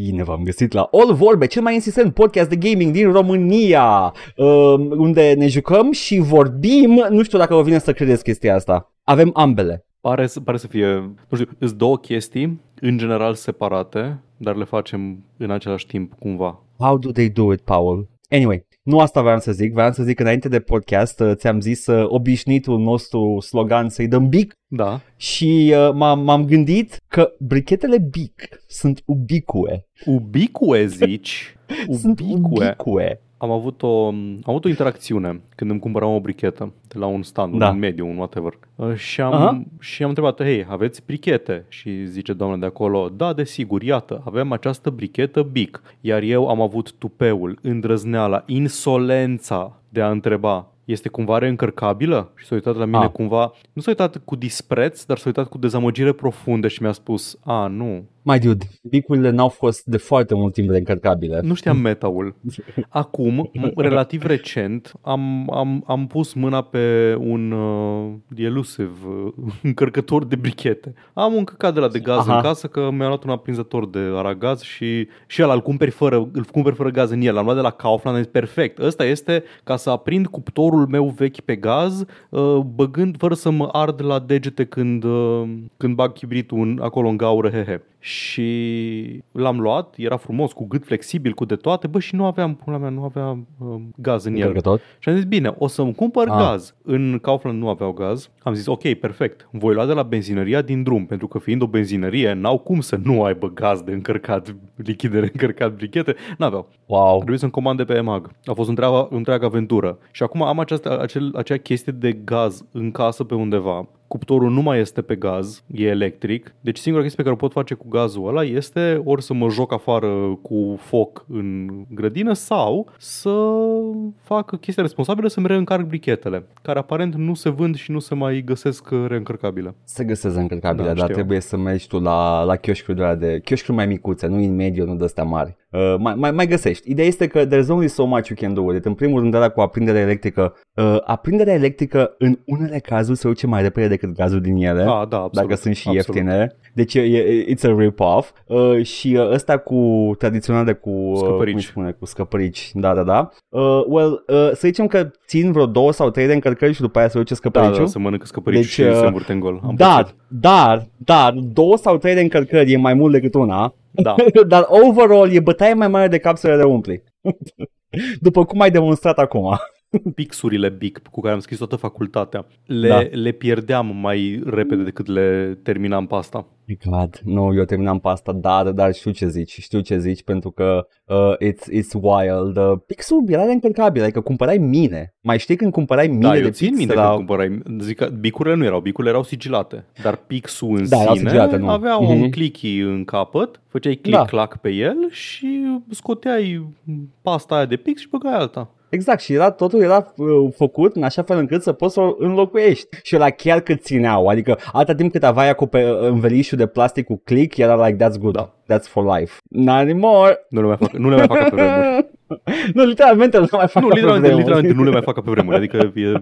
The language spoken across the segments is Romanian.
Bine v-am găsit la All Vorbe, cel mai insistent podcast de gaming din România, uh, unde ne jucăm și vorbim, nu știu dacă vă vine să credeți chestia asta. Avem ambele. Pare să, pare să fie, nu știu, sunt două chestii, în general separate, dar le facem în același timp cumva. How do they do it, Paul? Anyway, nu asta vreau să zic, vreau să zic că înainte de podcast uh, ți-am zis uh, obișnuitul nostru slogan să-i dăm bic Da. și uh, m-am, m-am gândit că brichetele bic sunt ubicue. Ubicue zici? Sunt Ubicue. ubicue. Am avut, o, am avut o interacțiune când îmi cumpăram o brichetă de la un stand, Da. un mediu, un whatever. Uh, Și am, Aha. și am întrebat, hei, aveți brichete? Și zice doamna de acolo, da, desigur, iată, avem această brichetă bic. Iar eu am avut tupeul, îndrăzneala, insolența de a întreba, este cumva reîncărcabilă? Și s-a uitat la mine Ah. cumva, nu s-a uitat cu dispreț, dar s-a uitat cu dezamăgire profundă și mi-a spus, a, nu, Mai dude, bicurile n-au fost de foarte mult timp reîncărcabile. nu știam metaul. Acum, m- relativ recent, am, am, am pus mâna pe un uh, elusive uh, încărcător de brichete. Am un căcat de la de gaz Aha. în casă că mi-a luat un aprinzător de aragaz și, și ăla îl cumperi, fără, îl cumperi fără gaz în el. L-am luat de la Kaufland, am zis, perfect. Ăsta este ca să aprind cuptorul meu vechi pe gaz, uh, băgând fără să mă ard la degete când, uh, când bag chibritul în, acolo în gaură, hehe. Și l-am luat, era frumos, cu gât flexibil, cu de toate, bă, și nu aveam, pula mea, nu aveam uh, gaz în el. Încărcător? Și am zis, bine, o să-mi cumpăr Ah. gaz. În Kaufland nu aveau gaz. Am zis, ok, perfect. Voi lua de la benzinăria din drum, pentru că fiind o benzinărie, n-au cum să nu aibă gaz de încărcat, lichid de încărcat brichete. N-aveau. Wow. Trebuie să-mi comand de pe EMAG. A fost întreaga, întreaga aventură. Și acum am această, acel, acea chestie de gaz în casă pe undeva. Cuptorul nu mai este pe gaz, e electric. Deci singura chestie pe care o pot face cu gazul ăla este ori să mă joc afară cu foc în grădină sau să fac chestia responsabilă să-mi reîncarc brichetele, care aparent nu se vând și nu se mai găsesc uh, reîncărcabile. Se găsesc încărcabile, Da, dar știu. trebuie să mergi tu la, la chioșcuri de, alea de chioșcuri mai micuțe, nu în mediu, nu de astea mari. Uh, mai, mai, mai găsești. Ideea este că there's only so much you can do with it. În primul rând, ăla cu aprindere electrică. Uh, aprinderea electrică în unele cazuri se duce mai repede decât gazul din ele. Ah, da, absolut. dacă sunt și absolut. ieftine. Deci e, e, it's a rip-off. Uh, și uh, ăsta cu tradiționale cu uh, Scăpărici. cum îi spune, cu scăpărici. Da, da, da. Uh, well, uh, să zicem că țin vreo două sau trei de încărcări și după aia se duce Da, scăpăriciul. da, să mănâncă scăpărici Deci, și uh, se învârte în gol. Am dar, pățit. dar, dar, două sau trei de încărcări e mai mult decât una, Da. dar overall e bătaie mai mare de cap să le reumpli. După cum ai demonstrat acum. Pixurile BIC cu care am scris toată facultatea, le, Da. le pierdeam mai repede decât le terminam pasta. God, nu, eu terminam pe asta, dar, dar știu ce zici, știu ce zici, pentru că uh, it's, it's wild. Uh, pixul era încărcabil, adică cumpărai mine. Mai știi când cumpărai mine Da, de eu țin pix? minte era- când cumpărai, zic că bicurile nu erau, bicurile erau sigilate, dar pixul în Da, erau sine sigilate, nu. avea Mhm. un clicky în capăt, făceai click-clack pe el și scoteai pasta aia de pix și băgai alta. Exact, și era, totul era uh, făcut în așa fel încât să poți să o înlocuiești. Și la chiar cât țineau, adică atâta timp cât aveai acope- învelișul de plastic cu click, era like, that's good, Da. that's for life. Not anymore. Nu le mai fac, nu le mai fac ca pe vremuri. nu, literalmente nu mai fac Nu, ca pe literalmente, vremuri. literalmente nu le mai fac ca pe vremuri. Adică e,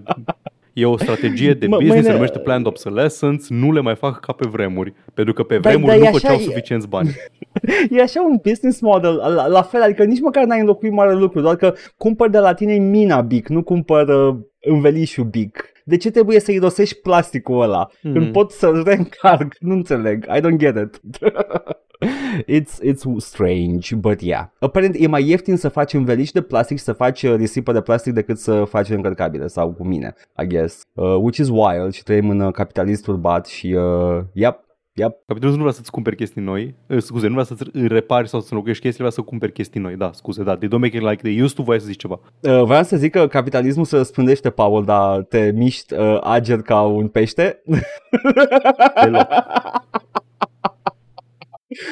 e o strategie de Mă, business, se mâine- numește planned obsolescence, nu le mai fac ca pe vremuri. Pentru că pe Dar- vremuri dar nu e așa, făceau e- suficienți bani. E așa un business model, la, la fel, adică nici măcar n-ai înlocuit mare lucru, doar că cumpăr de la tine mina Bic, nu cumpăr uh, învelișul Bic. De ce trebuie să irosești plasticul ăla? Hmm. Când pot să-l reîncarc? Nu înțeleg. I don't get it. it's, it's strange, but yeah. Aparent e mai ieftin să faci înveliș de plastic și să faci uh, risipă de plastic decât să faci încărcabile sau cu mine, I guess. Uh, which is wild și trăim în uh, capitalist turbat și uh, yep, yep. Capitalul nu vrea să-ți cumperi chestii noi, eh, scuze, nu vrea să-ți repari sau să înlocuiești chestii, vrea să cumperi chestii noi. Da, scuze, da, they don't make it like they used to, voiai să zici ceva. Uh, vreau să zic că capitalismul se răspândește, Paul, dar te miști uh, ager ca un pește. Deloc.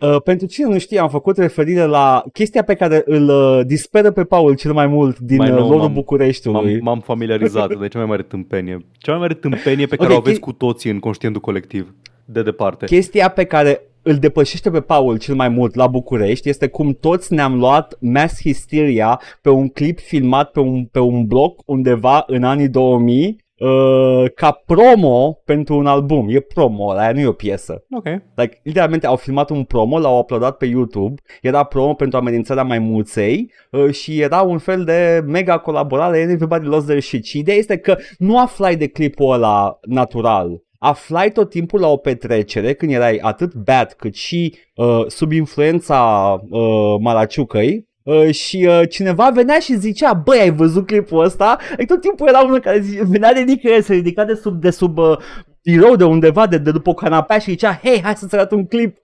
Uh, pentru cine nu știe, am făcut referire la chestia pe care îl uh, disperă pe Paul cel mai mult din Mai uh, nou, lorul m-am- Bucureștiului. M-am, m-am familiarizat de cea mai mare tâmpenie. Cea mai mare tâmpenie pe care Ok, o aveți chi- cu toții în conștientul colectiv. De departe. Chestia pe care îl depășește pe Paul cel mai mult la București este cum toți ne-am luat mass hysteria pe un clip filmat pe un, pe un bloc undeva în anii 2000 uh, ca promo pentru un album. E promo, aia nu e o piesă. Ok. Like, literalmente au filmat un promo, l-au uploadat pe YouTube, era promo pentru amenințarea maimuței uh, și era un fel de mega colaborare, and everybody lost their shit. Și ideea este că nu aflai de clipul ăla natural, aflai tot timpul la o petrecere când erai atât bad cât și uh, sub influența uh, Malaciucăi Uh, și uh, cineva venea și zicea, băi, ai văzut clipul ăsta? E tot timpul era unul care zi, venea de nicăieri, se ridica de sub, de sub uh, birou de undeva, de, de după o canapea și zicea, hei, hai să-ți arăt un clip.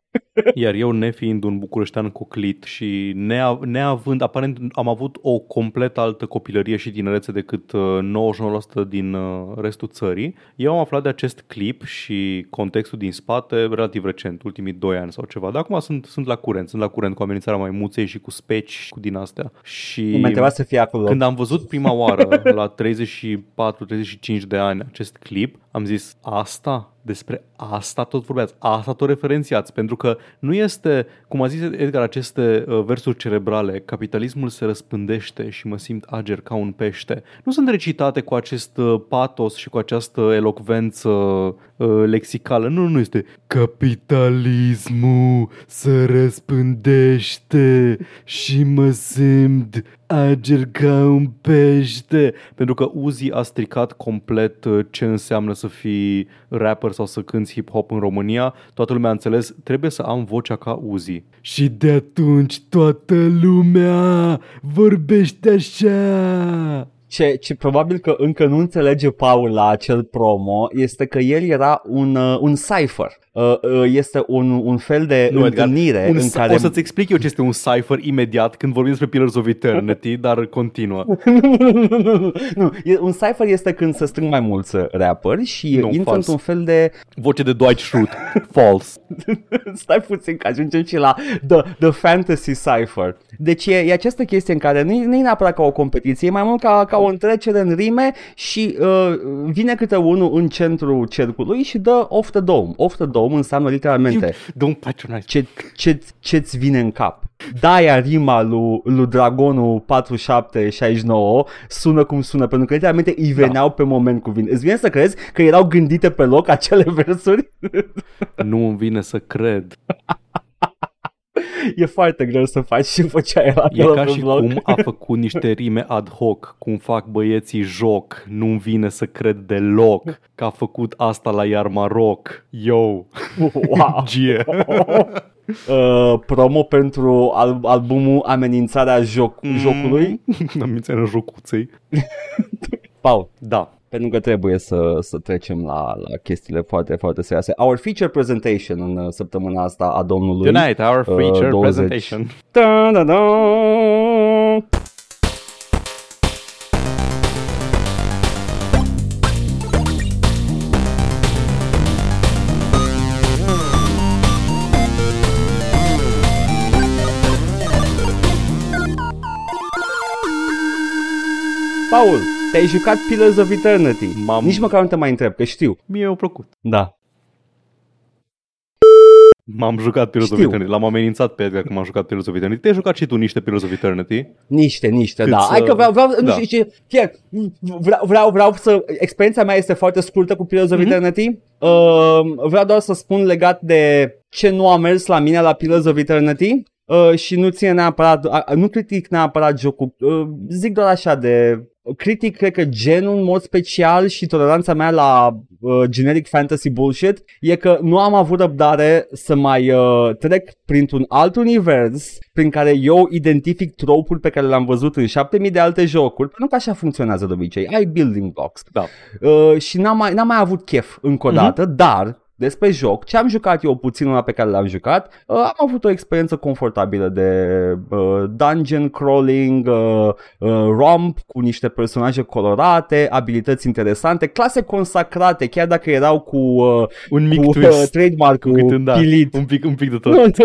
Iar eu, nefiind un bucureștean coclit și nea, neavând, aparent am avut o complet altă copilărie și tinerețe decât uh, 99% din uh, restul țării, eu am aflat de acest clip și contextul din spate relativ recent, ultimii 2 ani sau ceva. Dar acum sunt, sunt la curent, sunt la curent cu amenințarea maimuței și cu speci, cu din astea. Și Mă să fie acolo. când am văzut prima oară, la 34-35 de ani, acest clip, am zis, asta despre asta tot vorbeați, asta tot referențiați, pentru că nu este, cum a zis Edgar, aceste uh, versuri cerebrale, capitalismul se răspândește și mă simt ager ca un pește. Nu sunt recitate cu acest uh, patos și cu această elocvență uh, lexicală. Nu, nu este capitalismul se răspândește și mă simt ager ca un pește. Pentru că Uzi a stricat complet ce înseamnă să fii rapper sau să cânti hip-hop în România, toată lumea a înțeles, trebuie să am vocea ca Uzi. Și de atunci toată lumea vorbește așa. Ce, ce probabil că încă nu înțelege Paul la acel promo este că el era un, uh, un cipher. Uh, uh, este un, un fel de nu, întâlnire Edgar, un, în care... O să-ți explic eu ce este un cipher imediat când vorbim despre Pillars of Eternity, dar continuă. nu, un cipher este când se strâng mai mulți rapperi și nu, intră într-un fel de... Voce de Dwight Schrute. False. Stai puțin că ajungem și la the, the fantasy cipher. Deci e, e această chestie în care nu e, nu e neapărat ca o competiție, e mai mult ca, ca o întrecere în rime și uh, vine câte unul în centrul cercului și dă off the dome. Off the dome om înseamnă literalmente Don't patronize. Ce, ce, ce-ți vine în cap. Daia rima lui, lui Dragonul 4769 sună cum sună, pentru că literalmente îi da. veneau da. pe moment cuvinte. Îți vine să crezi că erau gândite pe loc acele versuri? nu îmi vine să cred. e foarte greu să faci și făceai la E ca și blog. cum a făcut niște rime ad hoc, cum fac băieții joc, nu-mi vine să cred deloc că a făcut asta la iar Maroc. Yo! Wow! Gie! Uh, promo pentru al- albumul Amenințarea joc- mm. jocului. Amenințarea jocuței. Paul. Da pentru că trebuie să, să trecem la, la chestiile foarte, foarte serioase. Our feature presentation în uh, săptămâna asta a domnului. Tonight, our uh, feature uh, 20. presentation. Da, da, da. Paul, te-ai jucat Pillars of Eternity. M-am... Nici măcar nu te mai întreb, că știu. Mie mi-a plăcut. Da. M-am jucat Pillars of Eternity. L-am amenințat pe Edgar că m-am jucat Pillars of Eternity. Te-ai jucat și tu niște Pillars of Eternity? Niște, niște, Cât da. Să... Hai că vreau, vreau, da. nu știu ce, chiar, vreau, vreau, vreau să, experiența mea este foarte scurtă cu Pillars of mm-hmm. Eternity. Uh, vreau doar să spun legat de ce nu a mers la mine la Pillars of Eternity. Uh, și nu ține neapărat, uh, nu critic neapărat jocul, uh, zic doar așa de critic, cred că genul în mod special și toleranța mea la uh, generic fantasy bullshit e că nu am avut răbdare să mai uh, trec printr-un alt univers prin care eu identific tropuri pe care le-am văzut în 7000 de alte jocuri, pentru că așa funcționează de obicei, ai building blocks. Da. Uh, și n-am mai, n-am mai avut chef încă o mhm. dată, uh-huh. dar despre joc, ce am jucat eu puțin la pe care l-am jucat, uh, am avut o experiență confortabilă de uh, dungeon crawling, uh, uh, romp cu niște personaje colorate, abilități interesante, clase consacrate, chiar dacă erau cu uh, un mic cu, twist, uh, trademark cu da, pilit. Un pic, un pic de tot.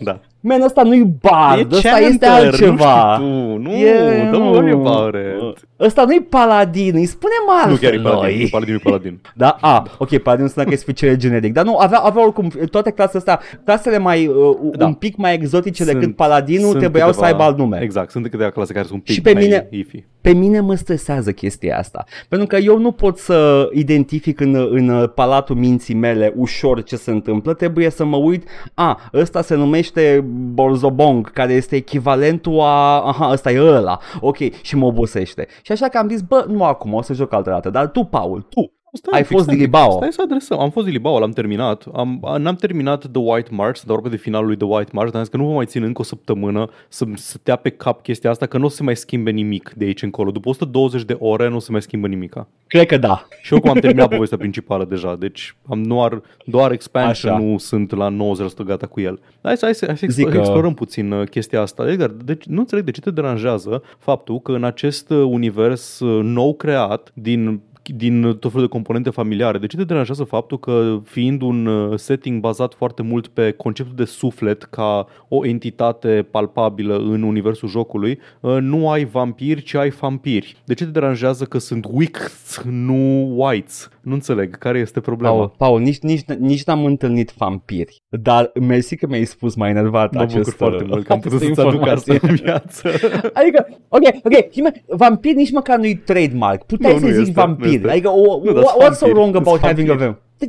da. Man, ăsta nu-i bard, ăsta este altceva. Nu nu, e, don't worry about it. Ăsta nu-i paladin, îi spunem altfel Nu chiar e paladin, paladin e paladin. da? A, ok, paladin înseamnă că e special generic. Dar nu, avea, avea oricum, toate clasele astea, clasele mai, uh, da. un pic mai exotice sunt, decât paladinul, trebuiau câteva, să aibă alt nume. Exact, sunt câteva clase care sunt un pic și pe mai mine, ifi pe mine mă stresează chestia asta. Pentru că eu nu pot să identific în, în palatul minții mele ușor ce se întâmplă. Trebuie să mă uit, a, ăsta se numește Borzobong, care este echivalentul a, aha, ăsta e ăla. Ok, și mă obosește. Și așa că am zis, bă, nu acum, o să joc altă dată. Dar tu, Paul, tu, Stai Ai fost Dilibao. Stai să adresăm. Am fost Dilibao, l-am terminat. Am, n-am terminat The White March, dar de finalul lui The White March, dar am zis că nu vă mai țin încă o săptămână să, să te pe cap chestia asta, că nu o să se mai schimbe nimic de aici încolo. După 120 de ore nu o să mai schimbă nimica. Cred că da. Și oricum am terminat povestea principală deja, deci am doar, doar expansion, nu sunt la 90% gata cu el. Hai să, hai să, hai să explorăm, că... explorăm puțin uh, chestia asta. Edgar, deci nu înțeleg de ce te deranjează faptul că în acest uh, univers uh, nou creat din din tot felul de componente familiare. De ce te deranjează faptul că, fiind un uh, setting bazat foarte mult pe conceptul de suflet ca o entitate palpabilă în universul jocului, uh, nu ai vampiri, ci ai vampiri? De ce te deranjează că sunt wicks, nu whites? Nu înțeleg. Care este problema? Paul, Paul nici, nici, nici n-am întâlnit vampiri. Dar mersi că mi-ai spus mai enervat mă acest... foarte mult că am putut să-ți aduc asta în viață. adică, ok, ok, vampir nici măcar nu-i trademark. Puteai nu, să zici este, vampir. Adică, no, what's so wrong about having a vampire? De,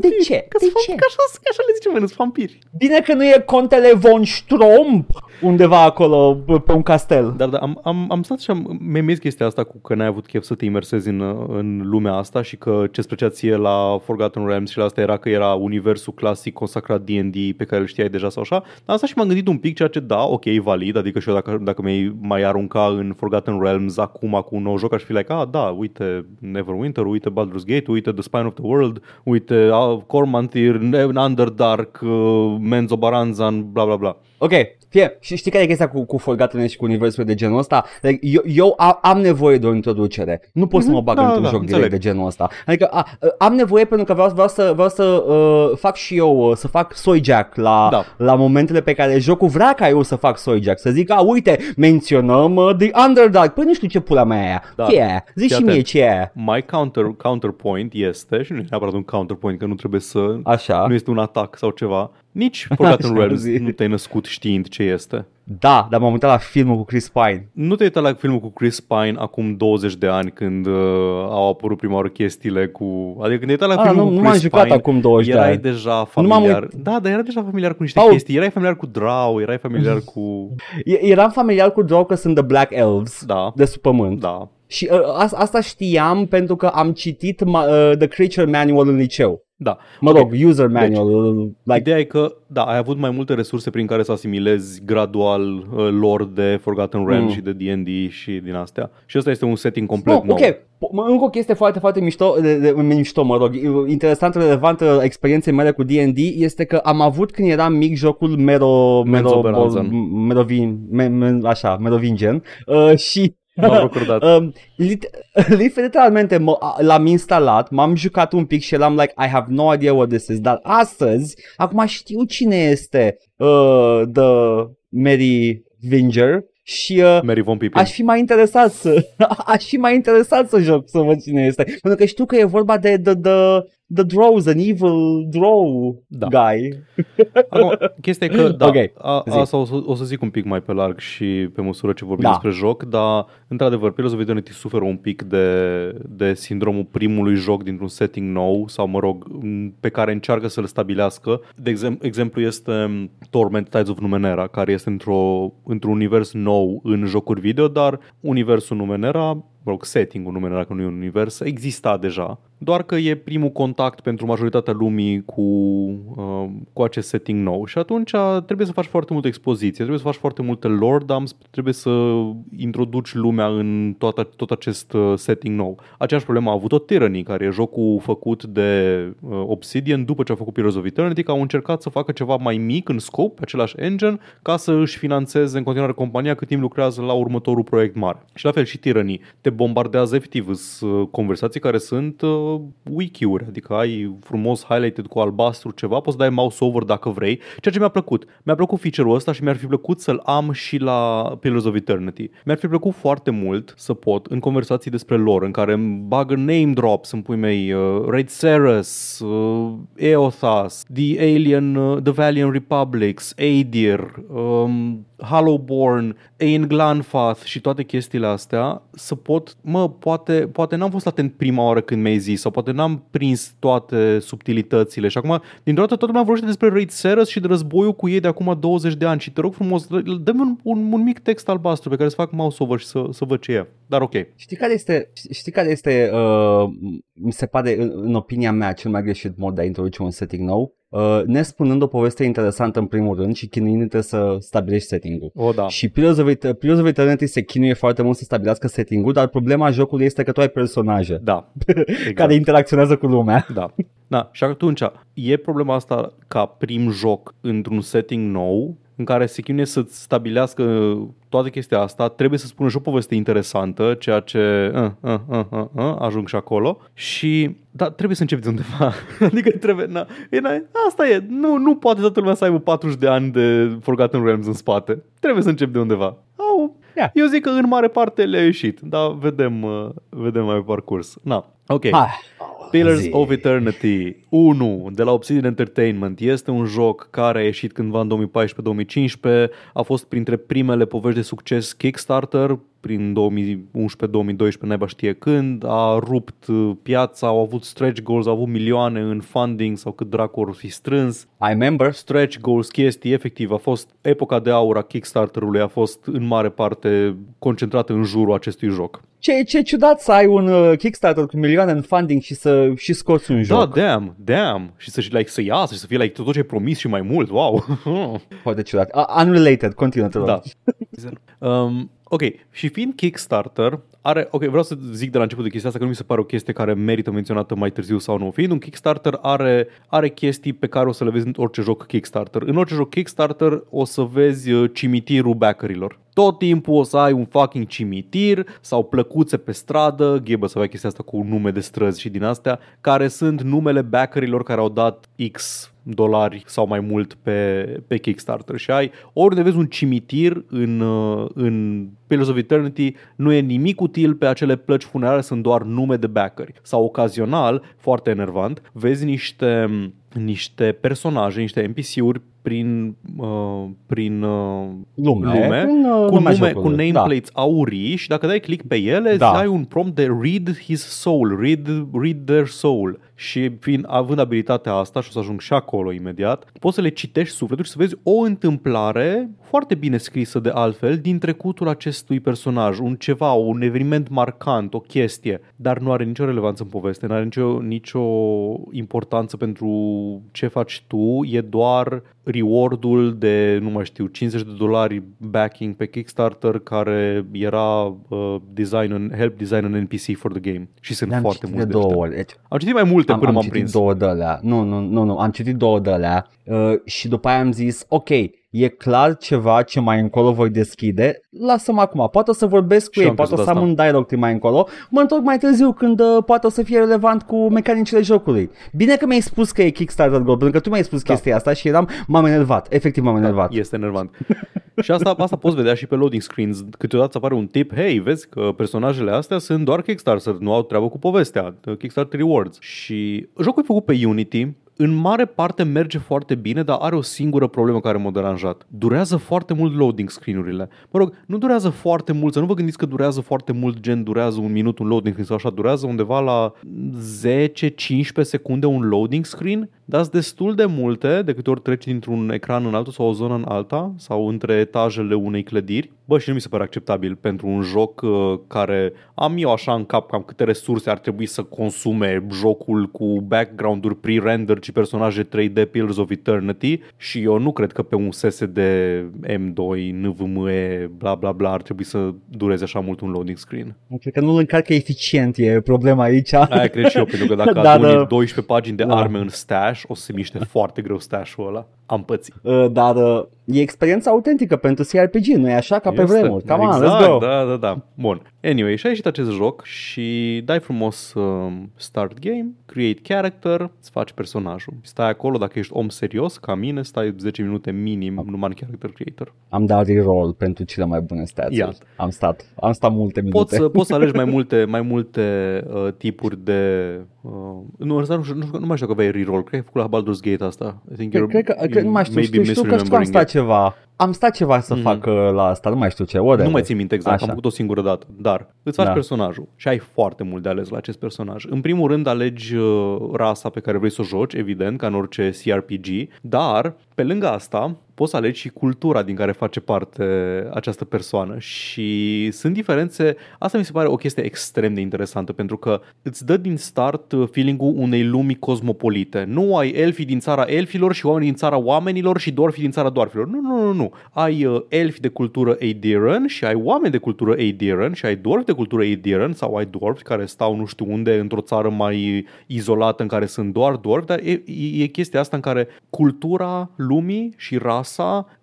de ce? Că de ce? Că așa, așa le zicem, sunt vampiri. Bine că nu e contele von Stromp undeva acolo pe un castel. Dar da, am, am, am stat și am memez chestia asta cu că n-ai avut chef să te imersezi în, în lumea asta și că ce-ți plăcea ție la Forgotten Realms și la asta era că era universul clasic consacrat D&D pe care îl știai deja sau așa. Dar asta și m-am gândit un pic ceea ce da, ok, valid, adică și eu dacă, dacă mi mai arunca în Forgotten Realms acum cu un nou joc aș fi like, ah da, uite Neverwinter, uite Baldur's Gate, uite The Spine of the World, uite uh, Cormantir, Underdark, uh, Menzo Baranzan, bla bla bla. Ok, fie, și știi care e chestia cu, cu Forgotten și cu universul de genul ăsta? Like, eu, eu a, am nevoie de o introducere. Nu pot mm-hmm, să mă bag da, într-un da, joc înțeleg. direct de genul ăsta. Adică a, am nevoie pentru că vreau, vreau să, vreau să uh, fac și eu, uh, să fac soy jack la, da. la momentele pe care jocul vrea ca eu să fac soy jack. Să zic, a, uite, menționăm uh, The Underdog. Păi nu știu ce pula mea e aia. Da. Ce e aia? Zici și mie ce e aia. My counter, counterpoint este, și nu e neapărat un counterpoint, că nu trebuie să... Așa. Nu este un atac sau ceva nici Forgotten Realms nu te-ai născut știind ce este. Da, dar m-am uitat la filmul cu Chris Pine. Nu te-ai uitat la filmul cu Chris Pine acum 20 de ani când uh, au apărut prima oară chestiile cu... Adică când te-ai uitat la ah, filmul nu, cu Chris nu m-am jucat acum 20 de ani. deja familiar. Uit... Da, dar era deja familiar cu niște Paul... chestii. Erai familiar cu Drow, erai familiar cu... Eram familiar cu Drow că sunt The Black Elves da. de sub pământ. Da. Și uh, asta știam pentru că am citit uh, The Creature Manual în liceu. Da. Mă rog, okay. user manual. Deci, like... Ideea e că, da, ai avut mai multe resurse prin care să asimilezi gradual uh, lore de Forgotten Realms mm. și de D&D și din astea. Și ăsta este un setting complet no, nou. Ok, încă o chestie foarte, foarte mișto, de, de, mișto, mă rog, interesant, relevantă experienței mele cu D&D este că am avut când eram mic jocul Mero, Mero, Mero Merovin, me, me, așa, Merovingian uh, și M-am um, literalmente l-am instalat, m-am jucat un pic și eram like, I have no idea what this is, dar astăzi, acum știu cine este uh, The Mary Vinger și uh, Mary Von Pippin. aș fi mai interesat să aș fi mai interesat să joc să văd cine este. Pentru că știu că e vorba de the, the, the Drows, an evil Drow da. guy. Acum, chestia e că, da, okay. a, asta o să, o să zic un pic mai pe larg și pe măsură ce vorbim da. despre joc, dar, într-adevăr, Pillars of Eternity suferă un pic de, de sindromul primului joc dintr-un setting nou, sau, mă rog, pe care încearcă să-l stabilească. De exemplu, exemplu este Torment Tides of Numenera, care este într-o, într-un univers nou în jocuri video, dar universul Numenera mă rog, setting-ul Numenera, că nu e un univers, exista deja doar că e primul contact pentru majoritatea lumii cu, uh, cu acest setting nou și atunci trebuie să faci foarte multă expoziție, trebuie să faci foarte multe lore dumps, trebuie să introduci lumea în toată, tot acest uh, setting nou. Aceeași problemă a avut-o Tyranny, care e jocul făcut de uh, Obsidian după ce a făcut Pillars of Eternity, că au încercat să facă ceva mai mic în scop, pe același engine, ca să își financeze în continuare compania cât timp lucrează la următorul proiect mare. Și la fel și Tyranny. Te bombardează efectiv. Sunt uh, conversații care sunt uh, wiki-uri, adică ai frumos highlighted cu albastru ceva, poți să dai mouse over dacă vrei, ceea ce mi-a plăcut. Mi-a plăcut feature-ul ăsta și mi-ar fi plăcut să-l am și la Pillars of Eternity. Mi-ar fi plăcut foarte mult să pot în conversații despre lor, în care îmi bagă name drops în pui mei, uh, Raid Ceres, uh, Eothas, The Alien, uh, The Valiant Republics, Adir, um, Hollowborn, Ain Glanfath și toate chestiile astea, să pot, mă, poate, poate n-am fost atent prima oară când mi-ai zis sau poate n-am prins toate subtilitățile și acum, dintr-o dată toată lumea vorbește despre Raid Ceres și de războiul cu ei de acum 20 de ani și te rog frumos, dă-mi un, un, un mic text albastru pe care să fac mouse over și să, să văd ce e. Dar ok. Știi care este, știi care este uh, mi se pare, în, în opinia mea, cel mai greșit mod de a introduce un setting nou? Uh, nespunând o poveste interesantă în primul rând și chinuindu-te să stabilești setting-ul. O, da. Și Pillars of, It- Pillars of Eternity se chinuie foarte mult să stabilească setting-ul, dar problema jocului este că tu ai personaje Da. exact. care interacționează cu lumea. Da. Da, și atunci e problema asta ca prim joc într-un setting nou în care se chinuie să-ți stabilească toată chestia asta, trebuie să spună și o poveste interesantă, ceea ce uh, uh, uh, uh, uh, ajung și acolo și da, trebuie să începi de undeva. adică trebuie, na, e, na, asta e, nu, nu poate toată lumea să aibă 40 de ani de Forgotten Realms în spate. Trebuie să începi de undeva. Au, Yeah. Eu zic că în mare parte le-a ieșit, dar vedem, uh, vedem mai pe parcurs. Na, ok. Hai. Pillars Zi. of Eternity 1 de la Obsidian Entertainment este un joc care a ieșit cândva în 2014-2015, a fost printre primele povești de succes Kickstarter prin 2011-2012, naiba știe când, a rupt uh, piața, au avut stretch goals, au avut milioane în funding sau cât dracu or fi strâns. I remember. Stretch goals, chestii, efectiv, a fost epoca de aur a Kickstarter-ului, a fost în mare parte concentrată în jurul acestui joc. Ce, ce ciudat să ai un uh, Kickstarter cu milioane în funding și să și scoți un Da, joc. damn, damn. Și să, like, să iasă și să fie like, tot ce ai promis și mai mult, wow. Foarte ciudat. Uh, unrelated, continuă te rog. da. Um, ok, și fiind Kickstarter, are, ok, vreau să zic de la început de chestia asta că nu mi se pare o chestie care merită menționată mai târziu sau nu. Fiind un Kickstarter, are, are chestii pe care o să le vezi în orice joc Kickstarter. În orice joc Kickstarter o să vezi uh, cimitirul backerilor. Tot timpul o să ai un fucking cimitir sau plăcuțe pe stradă, ghebă să avea chestia asta cu nume de străzi și din astea, care sunt numele backerilor care au dat X dolari sau mai mult pe, pe Kickstarter și ai oriunde vezi un cimitir în, uh, în Pillars of Eternity nu e nimic util pe acele plăci funerare, sunt doar nume de backeri. Sau ocazional, foarte enervant, vezi niște, niște personaje, niște NPC-uri prin, uh, prin uh, Lume. lume Prin, uh, cu, lumea nume, jocului. cu nameplates da. aurii și dacă dai click pe ele, Da. da. ai un prompt de read his soul, read, read their soul. Și fiind, având abilitatea asta, și o să ajung și acolo imediat, poți să le citești sufletul și să vezi o întâmplare foarte bine scrisă de altfel din trecutul acestui personaj, un ceva, un eveniment marcant, o chestie, dar nu are nicio relevanță în poveste, nu are nicio, nicio importanță pentru ce faci tu, e doar rewardul de, nu mai știu, 50 de dolari backing pe Kickstarter care era uh, design an, help design an NPC for the game. Și sunt Le-am foarte citit mulți de de două ăștia. ori. Deci, Am citit mai multe am, până am m-am citit prins. două de alea. Nu, nu, nu, nu, am citit două de alea uh, și după aia am zis, ok, e clar ceva ce mai încolo voi deschide, lasă-mă acum, poate o să vorbesc cu Și ei, am poate o crezut să am asta. un dialog mai încolo, mă întorc mai târziu când uh, poate o să fie relevant cu mecanicile jocului. Bine că mi-ai spus că e Kickstarter Gold, pentru că tu mi-ai spus Da. chestia asta și eram, m-am enervat, efectiv m-am enervat. Este enervant. și asta, asta poți vedea și pe loading screens. Câteodată îți apare un tip, hei, vezi că personajele astea sunt doar Kickstarter, nu au treabă cu povestea, Kickstarter Rewards. Și jocul e făcut pe Unity, în mare parte merge foarte bine, dar are o singură problemă care m-a deranjat. Durează foarte mult loading screen-urile. Mă rog, nu durează foarte mult, să nu vă gândiți că durează foarte mult, gen durează un minut un loading screen sau așa, durează undeva la 10-15 secunde un loading screen, dar sunt destul de multe de câte ori treci dintr-un ecran în altul sau o zonă în alta sau între etajele unei clădiri. Bă, și nu mi se pare acceptabil pentru un joc uh, care am eu așa în cap cam câte resurse ar trebui să consume jocul cu background-uri pre-rendered și personaje 3D Pillars of Eternity și eu nu cred că pe un SSD M2, NVMe, bla bla bla ar trebui să dureze așa mult un loading screen. Cred că nu-l încarcă eficient, e problema aici. Aia cred și eu, pentru că dacă Dar, aduni uh, 12 pagini de da. arme în stash, o să se miște foarte greu stash-ul ăla. Am pățit. Uh, dar uh, e experiența autentică pentru CRPG, nu e așa ca pe Este. vremuri. Come on, exact, let's go. Da, da, da. Bun. Anyway, și a ieșit acest joc și dai frumos um, start game, create character, îți faci personajul. Stai acolo, dacă ești om serios, ca mine, stai 10 minute minim numai în character creator. Am dat reroll pentru cele mai bune stats Iată. Am stat, am stat multe minute. Poți să, poți să alegi mai multe, mai multe uh, tipuri de... Uh, nu, nu, știu, nu, știu, nu mai știu că aveai reroll, cred că ai făcut la Baldur's Gate asta. I think Cred, you're- cred că, cred, nu mai știu, maybe știu, știu că știu că am misremembering stat it. ceva. Am stat ceva să Mhm. fac uh, la asta, nu mai știu ce, whatever. Nu mai țin minte exact, Așa. am făcut o singură dată, dar îți faci Da. personajul și ai foarte mult de ales la acest personaj. În primul rând alegi uh, rasa pe care vrei să o joci, evident, ca în orice CRPG, dar pe lângă asta poți să alegi și cultura din care face parte această persoană și sunt diferențe, asta mi se pare o chestie extrem de interesantă pentru că îți dă din start uh, feeling-ul unei lumi cosmopolite. Nu ai elfii din țara elfilor și oamenii din țara oamenilor și dwarfii din țara dwarfilor. Nu, nu, nu, nu. Ai uh, elfi de cultură Aediran și ai oameni de cultură Aediran și ai dwarfi de cultură Aediran sau ai dwarfi care stau nu știu unde într-o țară mai izolată în care sunt doar dwarfi, dar e, e, e chestia asta în care cultura lumii și rasa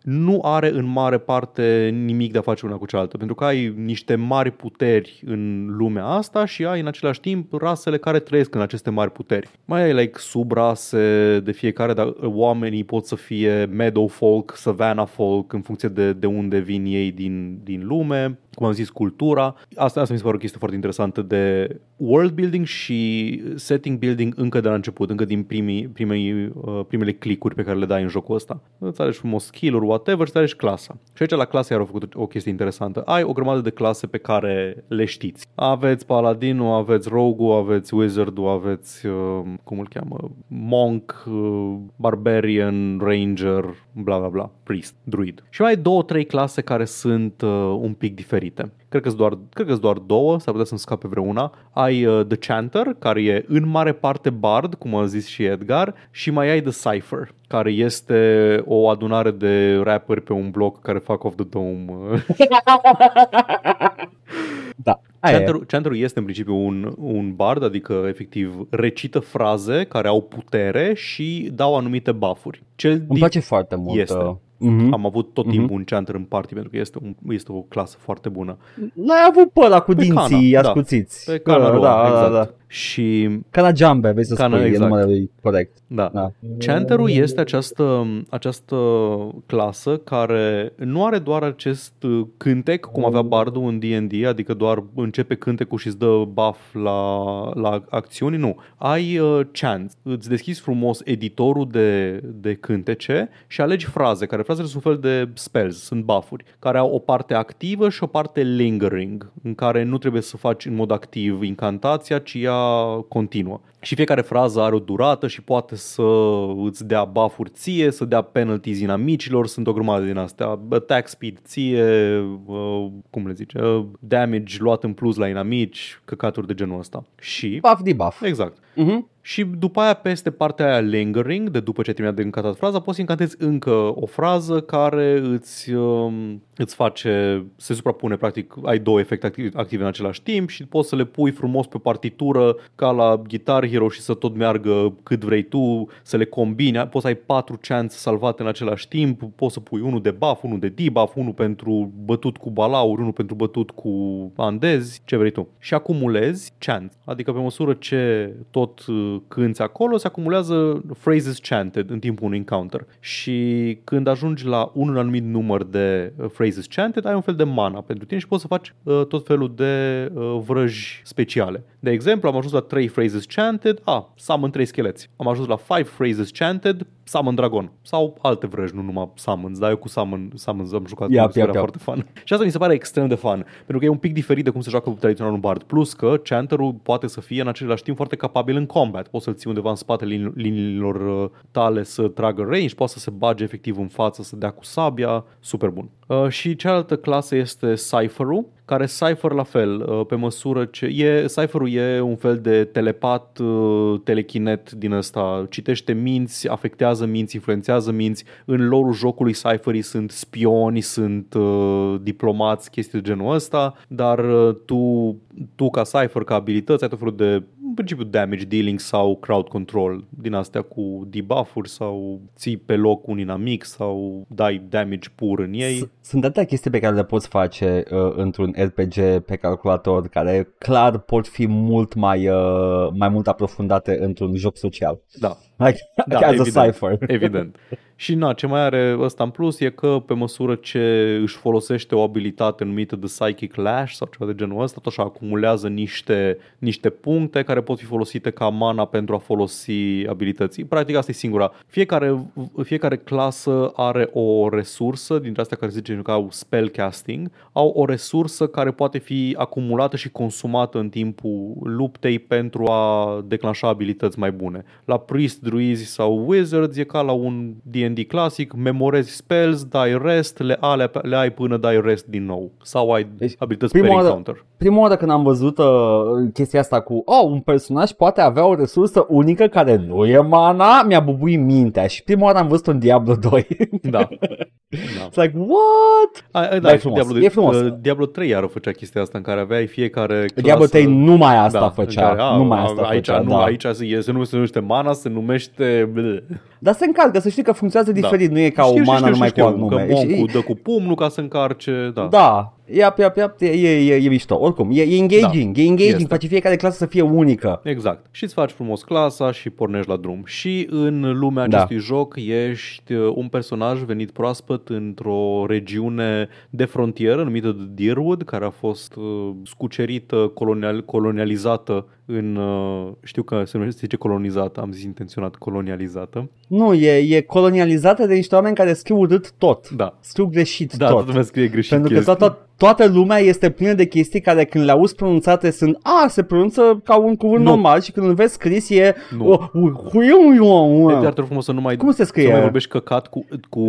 nu are în mare parte nimic de a face una cu cealaltă, pentru că ai niște mari puteri în lumea asta și ai în același timp rasele care trăiesc în aceste mari puteri. Mai ai like subrase de fiecare, dar oamenii pot să fie meadow folk, savannah folk în funcție de, de unde vin ei din, din lume, cum am zis, cultura. Asta, asta mi se pare o chestie foarte interesantă de world building și setting building încă de la început, încă din primii, primei, uh, primele clicuri pe care le dai în jocul ăsta. Îți alegi frumos skill-uri, whatever, și îți alegi clasa. Și aici la clase iar au făcut o chestie interesantă. Ai o grămadă de clase pe care le știți. Aveți paladinul, aveți rogue aveți wizard aveți, uh, cum îl cheamă, monk, uh, barbarian, ranger, bla bla bla, priest, druid. Și mai ai două, trei clase care sunt uh, un pic diferite. Cred că sunt doar, cred că doar două, s-ar putea să-mi scape vreuna. Ai uh, The Chanter, care e în mare parte bard, cum a zis și Edgar, și mai ai The Cypher, care este o adunare de rapperi pe un bloc care fac off the dome. Da, aia e. Chanterul, Chanterul este în principiu un, un bard, adică efectiv recită fraze care au putere și dau anumite buff-uri. Cel Îmi din- place foarte mult. Este. Uh, mhm. Am avut tot timpul un Chanter în party pentru că este, un, este o clasă foarte bună. N-ai avut pe ăla cu Pe dinții Cana, da. ascuțiți. Pe Cana da, exact. da, da. Și Cana Jambe, vei să Cana, spui, exact. e numele lui corect. da, Da. Chanterul este această, această clasă care nu are doar acest uh, cântec, cum avea Bardul în D&D, adică doar începe cântecul și îți dă buff la, la acțiuni, nu. Ai uh, chant, îți deschizi frumos editorul de, de cântece și alegi fraze, care frazele sunt un fel de spells, sunt buff-uri, care au o parte activă și o parte lingering, în care nu trebuie să faci în mod activ incantația, ci ea continuă. Și fiecare frază are o durată și poate să îți dea buff-uri ție, să dea penalties inamicilor, sunt o grămadă din astea. Attack speed ție, uh, cum le zice, uh, damage luat în plus la inamici, căcaturi de genul ăsta. Și, Buff debuff. exact. Mhm. Și după aia, peste partea aia lingering, de după ce ai terminat de încantat fraza, poți să încantezi încă o frază care îți, um, îți face, se suprapune, practic, ai două efecte active, active în același timp și poți să le pui frumos pe partitură ca la Guitar Hero și să tot meargă cât vrei tu, să le combini. Poți să ai patru chance salvate în același timp, poți să pui unul de buff, unul de debuff, unul pentru bătut cu balauri, unul pentru bătut cu andezi, ce vrei tu. Și acumulezi chance, adică pe măsură ce tot uh, cânți acolo, se acumulează phrases chanted în timpul unui encounter. Și când ajungi la un anumit număr de uh, phrases chanted, ai un fel de mana pentru tine și poți să faci uh, tot felul de uh, vrăji speciale. De exemplu, am ajuns la 3 phrases chanted, a, summon 3 scheleți. Am ajuns la 5 phrases chanted, summon dragon. Sau alte vrăji, nu numai summons, dar eu cu summon, summons am jucat, Iap, mi se părea iap, foarte fun. Și asta mi se pare extrem de fun, pentru că e un pic diferit de cum se joacă tradițional un bard. Plus că chanterul poate să fie în același timp foarte capabil în combat. Poți să-l ții undeva în spatele lin- liniilor uh, tale să tragă range, poate să se bage efectiv în față, să dea cu sabia, super bun. Uh, și cealaltă clasă este Cypher-ul, care Cypher la fel, uh, pe măsură ce... E, Cypher-ul e un fel de telepat, uh, telechinet din ăsta, citește minți, afectează minți, influențează minți. În lorul jocului Cypherii sunt spioni, sunt uh, diplomați, chestii de genul ăsta, dar uh, tu, tu ca Cypher, ca abilități, ai tot felul de în principiu damage dealing sau crowd control din astea cu debuff-uri sau ții pe loc un inamic sau dai damage pur în ei. S- Sunt atâtea chestii pe care le poți face uh, într-un RPG pe calculator care clar pot fi mult mai, uh, mai mult aprofundate într-un joc social. Da, Like, Da, as evident. a cipher. evident. Și na, ce mai are ăsta în plus e că pe măsură ce își folosește o abilitate numită de Psychic Lash sau ceva de genul ăsta, tot așa acumulează niște, niște puncte care pot fi folosite ca mana pentru a folosi abilității. Practic asta e singura. Fiecare, fiecare clasă are o resursă, dintre astea care zice că au spellcasting, au o resursă care poate fi acumulată și consumată în timpul luptei pentru a declanșa abilități mai bune. La priest, druizi sau wizards e ca la un D&D clasic, memorezi spells, dai rest, le, ale, le ai până dai rest din nou. Sau ai Deci, abilități pe prima oară- encounter. Prima oară când am văzut uh, chestia asta cu oh, un personaj poate avea o resursă unică care nu e mana, mi-a bubuit mintea și prima oară am văzut un Diablo 2. Da. da. It's like, what? A, a, Da, da, e frumos, Diablo, e frumos. uh, Diablo 3 iară făcea chestia asta în care aveai fiecare clasă... Diablo 3 numai asta da, făcea, în care, a, numai a, asta aici, făcea, nu, da. aici se, se, nu se numește mana, se numește... bleh. Dar se încarcă, să știi că funcționează Da. diferit, nu e ca Știu, o mana știu, numai știu, cu alt știu, nume. Că Și- moncul dă cu pumnul ca să încarce, da. Da, Iap, iap, iap, e, e, e, e mișto. Oricum, e, e engaging, Da, e engaging, este. face fiecare clasă să fie unică. Exact. Și îți faci frumos clasa și pornești la drum. Și în lumea Da. acestui joc ești uh, un personaj venit proaspăt într-o regiune de frontieră numită de Deerwood, care a fost uh, scucerită, colonial, colonializată în... uh, Știu că se numește se zice colonizată, am zis intenționat colonializată. Nu, e, e colonializată de niște oameni care scriu urât tot. Da. Scriu greșit Da, tot. toată lumea scrie greșit Pentru că chestii. toată, toată lumea este plină de chestii care când le auzi pronunțate sunt A, se pronunță ca un cuvânt Nu. normal și când îl vezi scris e Nu. o, u- huiu, uiu, E uiu. doar frumos să nu mai, Cum se scrie? să nu mai vorbești căcat cu, cu,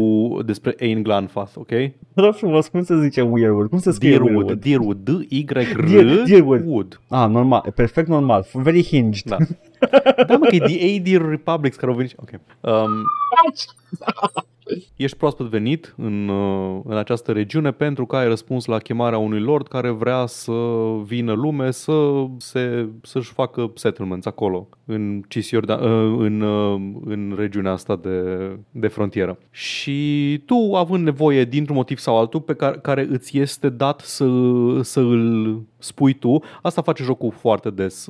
despre Ain Glanfath, ok? Ră frumos, cum se zice weirwood? Cum se scrie Deerwood, weirwood? Deerwood, D-Y-R Deer- Deerwood. Wood. Ah, normal, e perfect normal, very hinged. Da. da, mă, că e The Adir Republics care au venit. Ok. Um, ești proaspăt venit în, uh, în această regiune pentru că ai răspuns la chemarea unui lord care vrea să vină lume să se, să-și facă settlements acolo, în Cisjordan, uh, în, uh, în regiunea asta de, de frontieră. Și tu, având nevoie dintr-un motiv sau altul pe care, care îți este dat să, să îl spui tu, asta face jocul foarte des.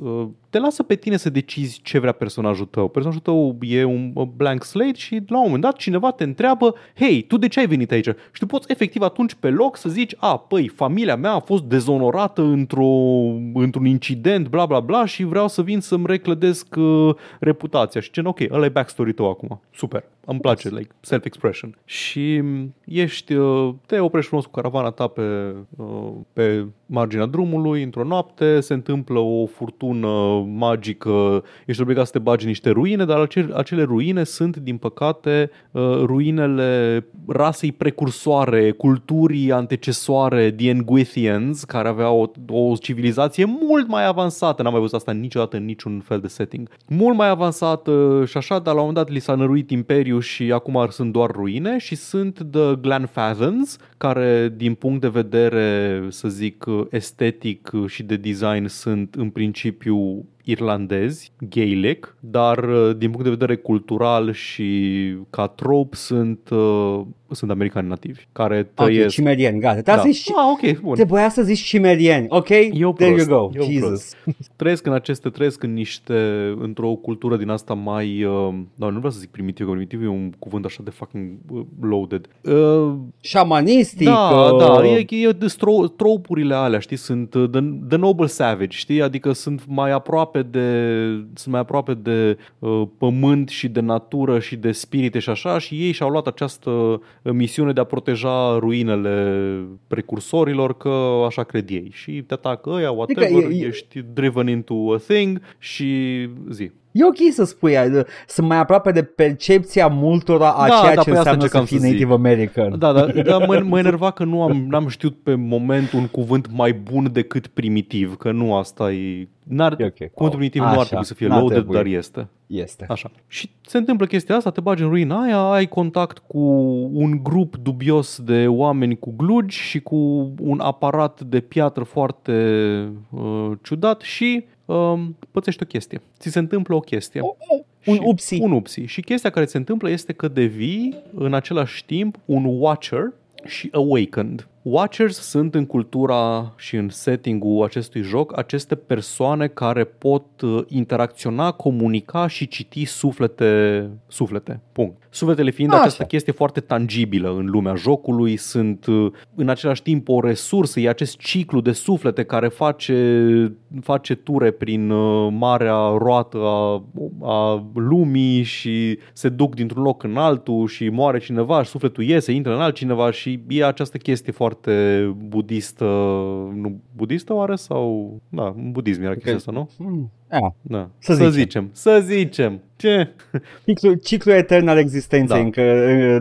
Uh, Te lasă pe tine să decizi ce vrea personajul tău. Personajul tău e un uh, blank slate și la un moment dat cineva te întreabă hei, tu de ce ai venit aici? Și tu poți efectiv atunci pe loc să zici a, păi, familia mea a fost dezonorată într-o, într-un incident, bla bla bla și vreau să vin să-mi reclădesc uh, reputația. Și gen, ok, ăla e backstory tău acum. Super. Îmi place, like, self-expression. Și m, ești, uh, te oprești frumos cu caravana ta pe, uh, pe marginea drumului, într-o noapte, se întâmplă o furtună magică, ești obligat să te bagi în niște ruine, dar acele, acele ruine sunt, din păcate, uh, ruinele rasei precursoare, culturii antecesoare, The Engwithians, care aveau o, o civilizație mult mai avansată, n-am mai văzut asta niciodată în niciun fel de setting, mult mai avansată și așa, dar la un moment dat li s-a năruit imperiu și acum sunt doar ruine și sunt The Glenfathens, care din punct de vedere, să zic, estetic și de design sunt în principiu irlandezi, Gaelic, dar uh, din punct de vedere cultural și ca trope sunt, uh, sunt americani nativi, care Ok, trăiesc... cimerieni, gata. Te-a da. zis, Ah, ok, bun. Trebuia să zici cimerieni, ok? Eu There prost, you go, eu Jesus. prost. Trăiesc în aceste, trăiesc în niște, într-o cultură din asta mai, uh, nu, nu vreau să zic primitiv, că primitiv e un cuvânt așa de fucking uh, loaded. Uh, Șamanistic. da, uh, da, e, e de stro, tropurile alea, știi, sunt uh, the, the noble savage, știi, adică sunt mai aproape de, sunt mai aproape de uh, pământ și de natură și de spirite și așa și ei și-au luat această uh, misiune de a proteja ruinele precursorilor, că așa cred ei și te atacă ăia, whatever, Adică e- e- ești driven into a thing și zi. E ok să spui, uh, sunt mai aproape de percepția multora a Da, ceea da, ce păi asta înseamnă să încercam fii să zic. Native American. Da, da, da mă, mă enerva că nu am n-am știut pe moment un cuvânt mai bun decât primitiv, că nu asta e... N-ar, E ok. Cuvântul primitiv nu Așa, ar trebui să fie n-ar loaded, trebui. dar este. Este. Așa. Și se întâmplă chestia asta, te bagi în ruina aia, ai contact cu un grup dubios de oameni cu glugi și cu un aparat de piatră foarte uh, ciudat și um, pățești o chestie. Ți se întâmplă o chestie. Un Și- upsi. Un upsi. Și chestia care se întâmplă este că devii în același timp un watcher și awakened. Watchers sunt în cultura și în setting-ul acestui joc aceste persoane care pot uh, interacționa, comunica și citi suflete, suflete. Punct. Sufletele fiind Așa. această chestie foarte tangibilă în lumea jocului, sunt uh, în același timp o resursă, e acest ciclu de suflete care face, face ture prin uh, marea roată a, a lumii și se duc dintr-un loc în altul și moare cineva și sufletul iese, intră în altcineva și e această chestie foarte budistă, nu budistă oare sau, da, în budism era chestia asta, nu? Hmm. Da. Da. Să să zicem. zicem. Să zicem. Ce? Ciclu, ciclu etern al existenței, Da. încă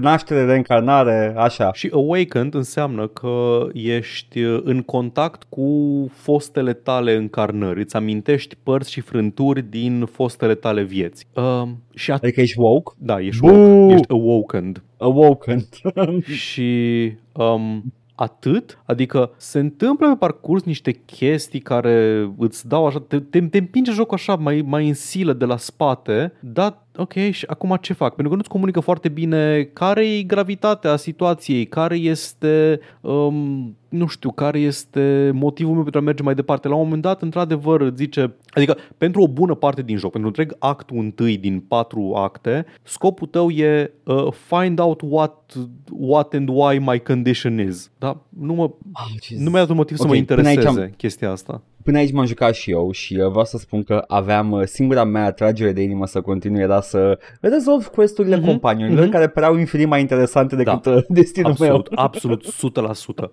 naștere, reîncarnare, așa. Și awakened înseamnă că ești uh, în contact cu fostele tale încarnări. Îți amintești părți și frânturi din fostele tale vieți. Uh, și at- Adică ești woke, da, ești, Buu! woke, ești awakened. awoken. și um, atât, adică se întâmplă pe parcurs niște chestii care îți dau așa, te, te, te împinge jocul așa mai, mai în silă de la spate, dar ok, și acum ce fac? Pentru că nu-ți comunică foarte bine care e gravitatea situației, care este, um, nu știu, care este motivul meu pentru a merge mai departe. La un moment dat, într-adevăr, îți zice, adică pentru o bună parte din joc, pentru întreg actul întâi din patru acte, scopul tău e uh, find out what, what and why my condition is. Da? Nu, mă, Oh, nu mi-a dat un motiv să Ok, mă până aici intereseze am- chestia asta. Până aici m-am jucat și eu și uh, vreau să spun că aveam uh, singura mea atragere de inimă să continui era să rezolv questurile Mhm, companiilor mhm. care păreau infinit mai interesante decât Da. uh, destinul Absolut, meu. absolut, 100%.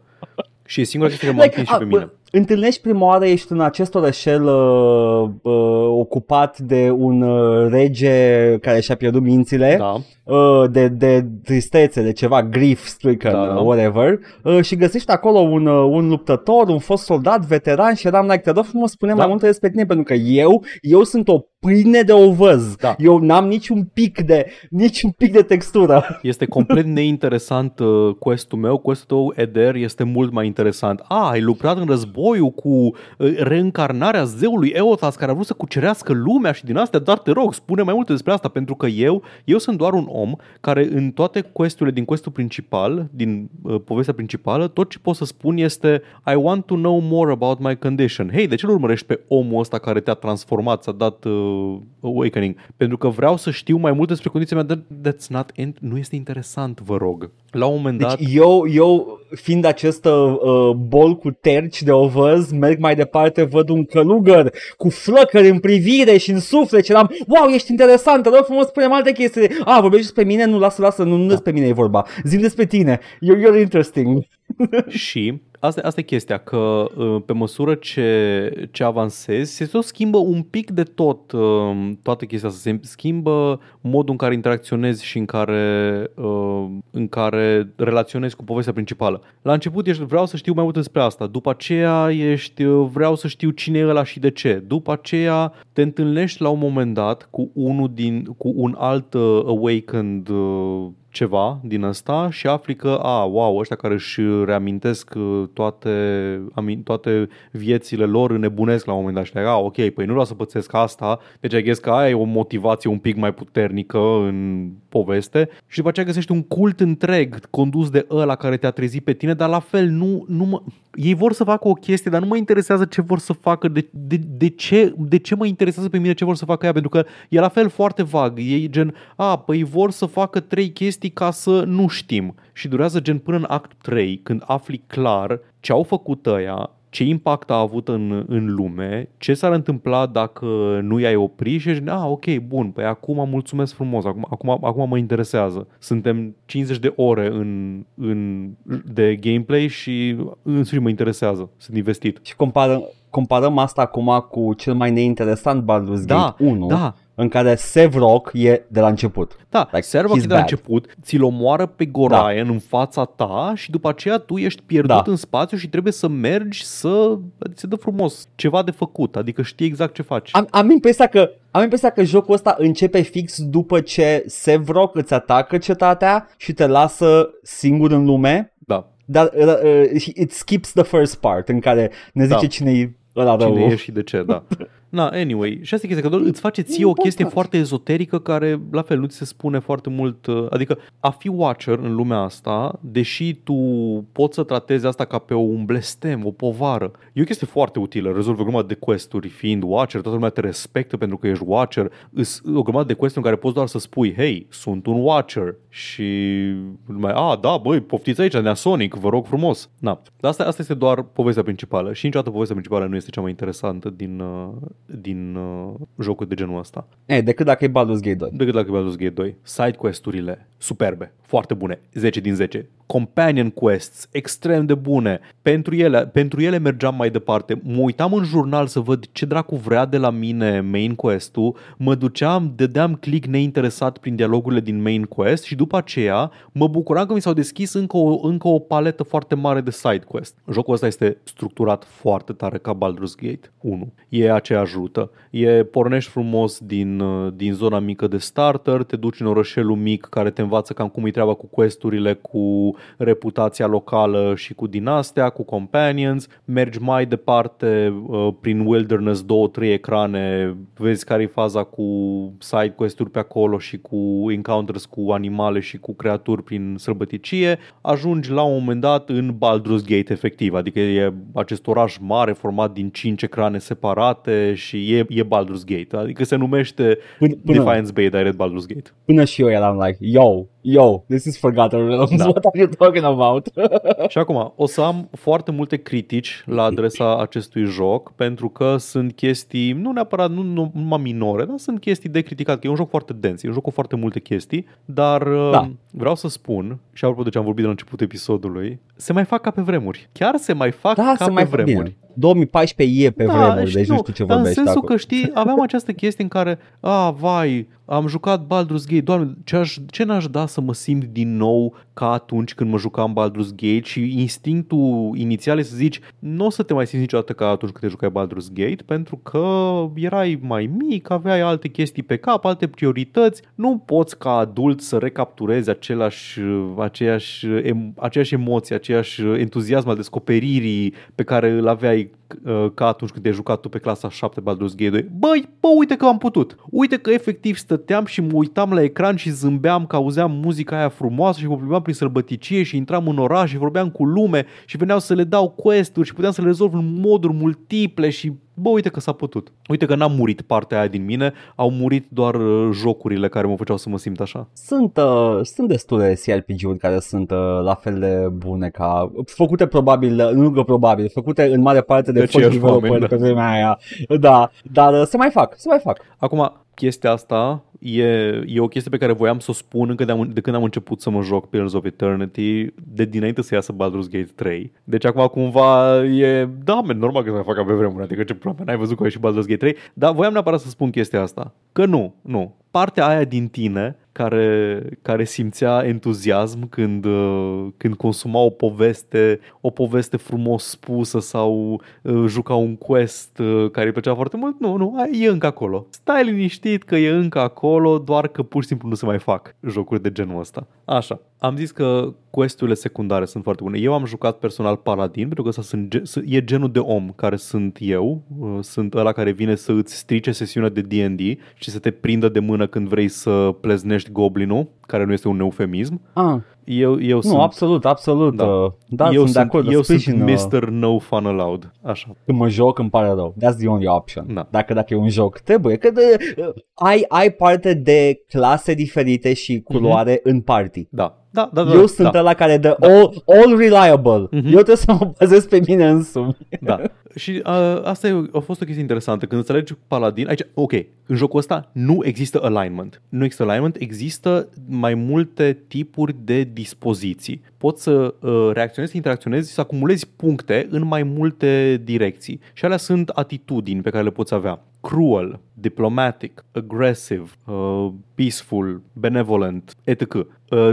Și e singura chestie care m-a Like, like, și pe a, mine. bă, Întâlnești prima oară, ești în acest orășel uh, uh, ocupat de un uh, rege care și-a pierdut mințile, Da. uh, de, de tristețe, de ceva grief stricken, Da, da, da. whatever, uh, și găsești acolo un, uh, un luptător, un fost soldat, veteran și eram like, te rog frumos, spune Da. mai multe despre tine, pentru că eu, eu sunt o pâine de ovăz. Da. Eu n-am niciun pic de, niciun pic de textură. Este complet neinteresant uh, questul meu. Questul tău, Eder, este mult mai interesant. A, ai lucrat în războiul cu uh, reîncarnarea zeului Eotas care a vrut să cucerească lumea și din astea, dar te rog, spune mai multe despre asta, pentru că eu, eu sunt doar un om care în toate questurile din questul principal, din uh, povestea principală, tot ce pot să spun este I want to know more about my condition. Hei, de ce nu urmărești pe omul ăsta care te-a transformat, ți-a dat uh, awakening? Pentru că vreau să știu mai multe despre condiția mea, dar that's not in- nu este interesant, vă rog. La un moment dat... Deci eu, eu fiind acest uh, bol cu terci de ovăz, merg mai departe, văd un călugăr cu flăcări în privire și în suflet și eram, wow, ești interesant, te rog frumos, spune alte chestii. A, vorbești despre mine? Nu, lasă, lasă, nu, nu despre mine e vorba. Zim despre tine. You're, you're interesting. Și asta, asta e chestia, că uh, pe măsură ce, ce avansezi, se tot schimbă un pic de tot uh, toată chestia asta. Se schimbă modul în care interacționezi și în care, uh, în care relaționezi cu povestea principală. La început ești vreau să știu mai mult despre asta, după aceea ești uh, vreau să știu cine e ăla și de ce. După aceea te întâlnești la un moment dat cu unul din cu un alt uh, awakened uh, ceva din ăsta și afli că, a, wow, ăștia care își reamintesc uh, toate, amin, toate viețile lor înnebunesc la un moment dat și a, ok, păi nu vreau să pățesc asta, deci ai că aia e o motivație un pic mai puternică în poveste. Și după aceea găsești un cult întreg condus de ăla care te-a trezit pe tine, dar la fel nu, nu mă... ei vor să facă o chestie, dar nu mă interesează ce vor să facă, de, de, de, ce, de ce mă interesează pe mine ce vor să facă ea, pentru că e la fel foarte vag, e gen, a, păi vor să facă trei chestii ca să nu știm și durează gen până în act 3 când afli clar ce au făcut ăia, ce impact a avut în, în lume, ce s-ar întâmpla dacă nu i-ai opri și ești, ah, ok, bun, păi acum mulțumesc frumos, acum, acum, acum mă interesează. Suntem 50 de ore în, în, de gameplay și în sfârșit mă interesează, sunt investit. Și comparăm, comparăm asta acum cu cel mai neinteresant Baldur's Da, Gate 1, da. În care Sevrok e de la început. Da, Like, like, serva he's de la bad. început, ți-l omoară pe Gorion da. în fața ta și după aceea tu ești pierdut Da. în spațiu și trebuie să mergi să ți dă frumos ceva de făcut, adică știi exact ce faci. Am, am, impresia că, am impresia că jocul ăsta începe fix după ce Sevrok îți atacă cetatea și te lasă singur în lume, Da. dar uh, uh, it skips the first part în care ne zice Da. cine e ăla rău. Cine e și de ce, da. Na, anyway, și asta e chestia, că doar îți face ție o chestie Important. foarte ezoterică care, la fel, nu ți se spune foarte mult, uh, adică a fi watcher în lumea asta, deși tu poți să tratezi asta ca pe un blestem, o povară, e o chestie foarte utilă, rezolvă o grămadă de quest-uri fiind watcher, toată lumea te respectă pentru că ești watcher, îs o grămadă de quest în care poți doar să spui, hei, sunt un watcher și lumea, a, da, băi, poftiți aici, Nea Sonic, vă rog frumos. Na, dar asta, asta este doar povestea principală și niciodată povestea principală nu este cea mai interesantă din, uh, din uh, jocul de genul ăsta E, decât dacă e Baldur's Gate 2. decât la Baldur's Gate 2. Side quest-urile superbe, foarte bune, 10 din 10. Companion quests extrem de bune. Pentru ele, pentru ele mergeam mai departe. Mă uitam în jurnal să văd ce dracu vrea de la mine main quest-ul, mă duceam, dădeam click neinteresat prin dialogurile din main quest și după aceea mă bucuram că mi s-au deschis încă o, încă o paletă foarte mare de side quest. Jocul ăsta este structurat foarte tare ca Baldur's Gate 1. E aceeași rută. E pornești frumos din, uh, din zona mică de starter, te duci în orășelul mic care te învață cam cum e treaba cu questurile, cu reputația locală și cu dinastia, cu companions, mergi mai departe uh, prin wilderness, două, trei ecrane, vezi care e faza cu side quest-uri pe acolo și cu encounters cu animale și cu creaturi prin sălbăticie, ajungi la un moment dat în Baldur's Gate efectiv, adică e acest oraș mare format din cinci ecrane separate și e, e Baldur's Gate, adică se numește Până, până, Defiance Bay Direct Baldur's Gate. până și eu eram like, yo, yo, this is Forgotten Realms, Da. what are you talking about? Și acum, o să am foarte multe critici la adresa acestui joc, pentru că sunt chestii, nu neapărat nu, nu numai minore, dar sunt chestii de criticat, că e un joc foarte dens, e un joc cu foarte multe chestii, dar Da. da. vreau să spun, și apropo de ce am vorbit de la începutul episodului, se mai fac ca pe vremuri. Chiar se mai fac da, ca se pe mai vremuri. Bine. 2014 e pe Da, vremuri, și deci nu știu ce dar vorbești în sensul acum. că știi, aveam această chestie în care, a, vai, am jucat Baldur's Gate, doamne, ce, aș, ce n-aș da să mă simt din nou ca atunci când mă jucam Baldur's Gate și instinctul inițial e să zici, nu o să te mai simți niciodată ca atunci când te jucai Baldur's Gate, pentru că erai mai mic, aveai alte chestii pe cap, alte priorități, nu poți ca adult să recapturezi același, aceeași, em, aceeași emoție, aceeași entuziasm al descoperirii pe care îl aveai uh, ca atunci când te-ai jucat tu pe clasa 7 Baldur's Gate 2. Băi, bă, uite că am putut. Uite că efectiv stăteam și mă uitam la ecran și zâmbeam că auzeam muzica aia frumoasă și mă plimbam prin sălbăticie și intram în oraș și vorbeam cu lume și veneau să le dau quest-uri și puteam să le rezolv în moduri multiple și bă, uite că s-a putut. Uite că n-a murit partea aia din mine, au murit doar uh, jocurile care mă făceau să mă simt așa. Sunt, uh, sunt destule CRPG-uri care sunt uh, la fel de bune ca... Făcute probabil, uh, nu că probabil, făcute în mare parte de, De foști aceiași developeri oameni, pe vremea aia. Da, dar uh, se mai fac, se mai fac. Acum, chestia asta e, e o chestie pe care voiam să o spun încă de, am, de când am început să mă joc Pillars of Eternity, de dinainte să iasă Baldur's Gate 3. Deci acum cumva e, da, man, normal că se mai fac pe vremuri, adică ce probleme, n-ai văzut că a ieșit Baldur's Gate 3, dar voiam neapărat să spun chestia asta. Că nu, nu. Partea aia din tine care, care simțea entuziasm când, uh, când consuma o poveste, o poveste frumos spusă sau uh, juca un quest uh, care îi plăcea foarte mult, nu, nu, aia e încă acolo. Stai liniștit că e încă acolo, doar că pur și simplu nu se mai fac jocuri de genul ăsta. Așa, am zis că questurile secundare sunt foarte bune. Eu am jucat personal Paladin, pentru că ăsta sunt, ge- e genul de om care sunt eu, uh, sunt ăla care vine să îți strice sesiunea de D&D și să te prindă de mână când vrei să pleznești goblinul, care nu este un eufemism. Ah, Eu, eu nu, sunt, absolut, absolut. Da. Uh, da, eu sunt, sunt, de acord, eu sprijin, sunt uh, Mr. No Fun Allowed. Așa. Când mă joc îmi pare rău. That's the only option. Da. Dacă, dacă e un joc, trebuie. Că de, uh, ai, ai parte de clase diferite și culoare în party. Da. Da, da, da. Eu sunt da. ăla care dă all, all reliable. Mhm. Eu trebuie să mă bazez pe mine însumi. Da. Și uh, asta e, a fost o chestie interesantă. Când înțelegi paladin, aici, ok, în jocul ăsta nu există alignment. Nu există alignment, există mai multe tipuri de dispoziții. Poți să uh, reacționezi, să interacționezi, să acumulezi puncte în mai multe direcții. Și alea sunt atitudini pe care le poți avea. Cruel, diplomatic, aggressive, uh, peaceful, benevolent, etc. Uh,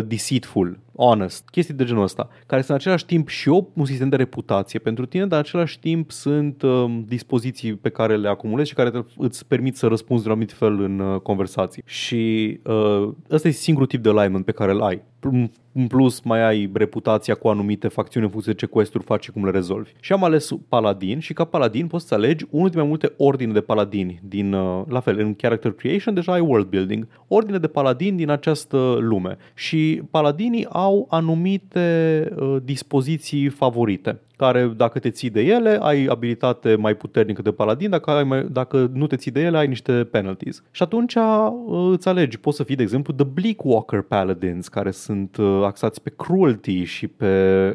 deceitful, honest, chestii de genul ăsta, care sunt în același timp și o, un sistem de reputație pentru tine, dar în același timp sunt um, dispoziții pe care le acumulezi și care te, îți permit să răspunzi de un anumit fel în uh, conversații. Și uh, ăsta e singurul tip de alignment pe care îl ai. M- în plus mai ai reputația cu anumite facțiuni în funcție de ce quest-uri faci și cum le rezolvi. Și am ales paladin și ca paladin poți să alegi unul din mai multe ordine de paladini din, uh, la fel, în character creation deja ai world building, ordine de paladini din această lume și paladinii au anumite uh, dispoziții favorite care dacă te ții de ele, ai abilitate mai puternică de paladin, dacă, ai mai, dacă nu te ții de ele, ai niște penalties. Și atunci uh, îți alegi, poți să fii, de exemplu, The Bleakwalker Paladins, care sunt uh, axați pe cruelty și pe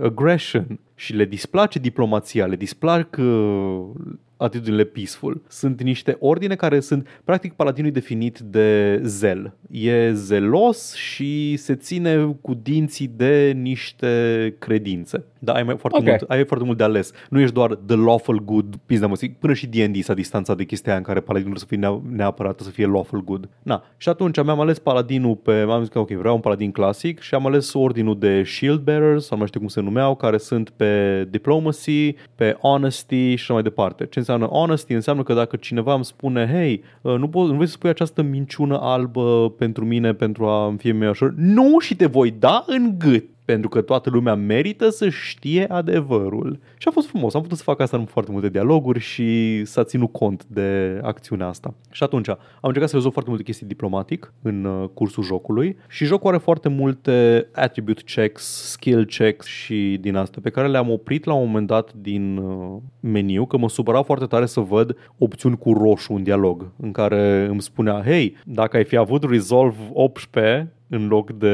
aggression și le displace diplomația, le displac uh, atitudinile peaceful. Sunt niște ordine care sunt, practic, paladinul definit de zel. E zelos și se ține cu dinții de niște credințe. Da, ai, mai foarte Ok. mult, ai foarte mult de ales. Nu ești doar the lawful good, pizda mă, până și D&D s-a distanțat de chestia aia în care paladinul să fie nea- neapărat să fie lawful good. Na, și atunci mi-am ales paladinul pe, am zis că ok, vreau un paladin clasic și am ales ordinul de shield bearers, sau nu mai știu cum se numeau, care sunt pe diplomacy, pe honesty și așa mai departe. Ce înseamnă honesty? Înseamnă că dacă cineva îmi spune, hei, uh, nu, po- nu vrei să spui această minciună albă pentru mine, pentru a îmi fie mai ușor? Nu și te voi da în gât pentru că toată lumea merită să știe adevărul. Și a fost frumos, am putut să fac asta în foarte multe dialoguri și s-a ținut cont de acțiunea asta. Și atunci am încercat să rezolv foarte multe chestii diplomatic în uh, cursul jocului și jocul are foarte multe attribute checks, skill checks și din astea pe care le-am oprit la un moment dat din uh, meniu, că mă supăra foarte tare să văd opțiuni cu roșu în dialog, în care îmi spunea, hei, dacă ai fi avut resolve 18 în loc de...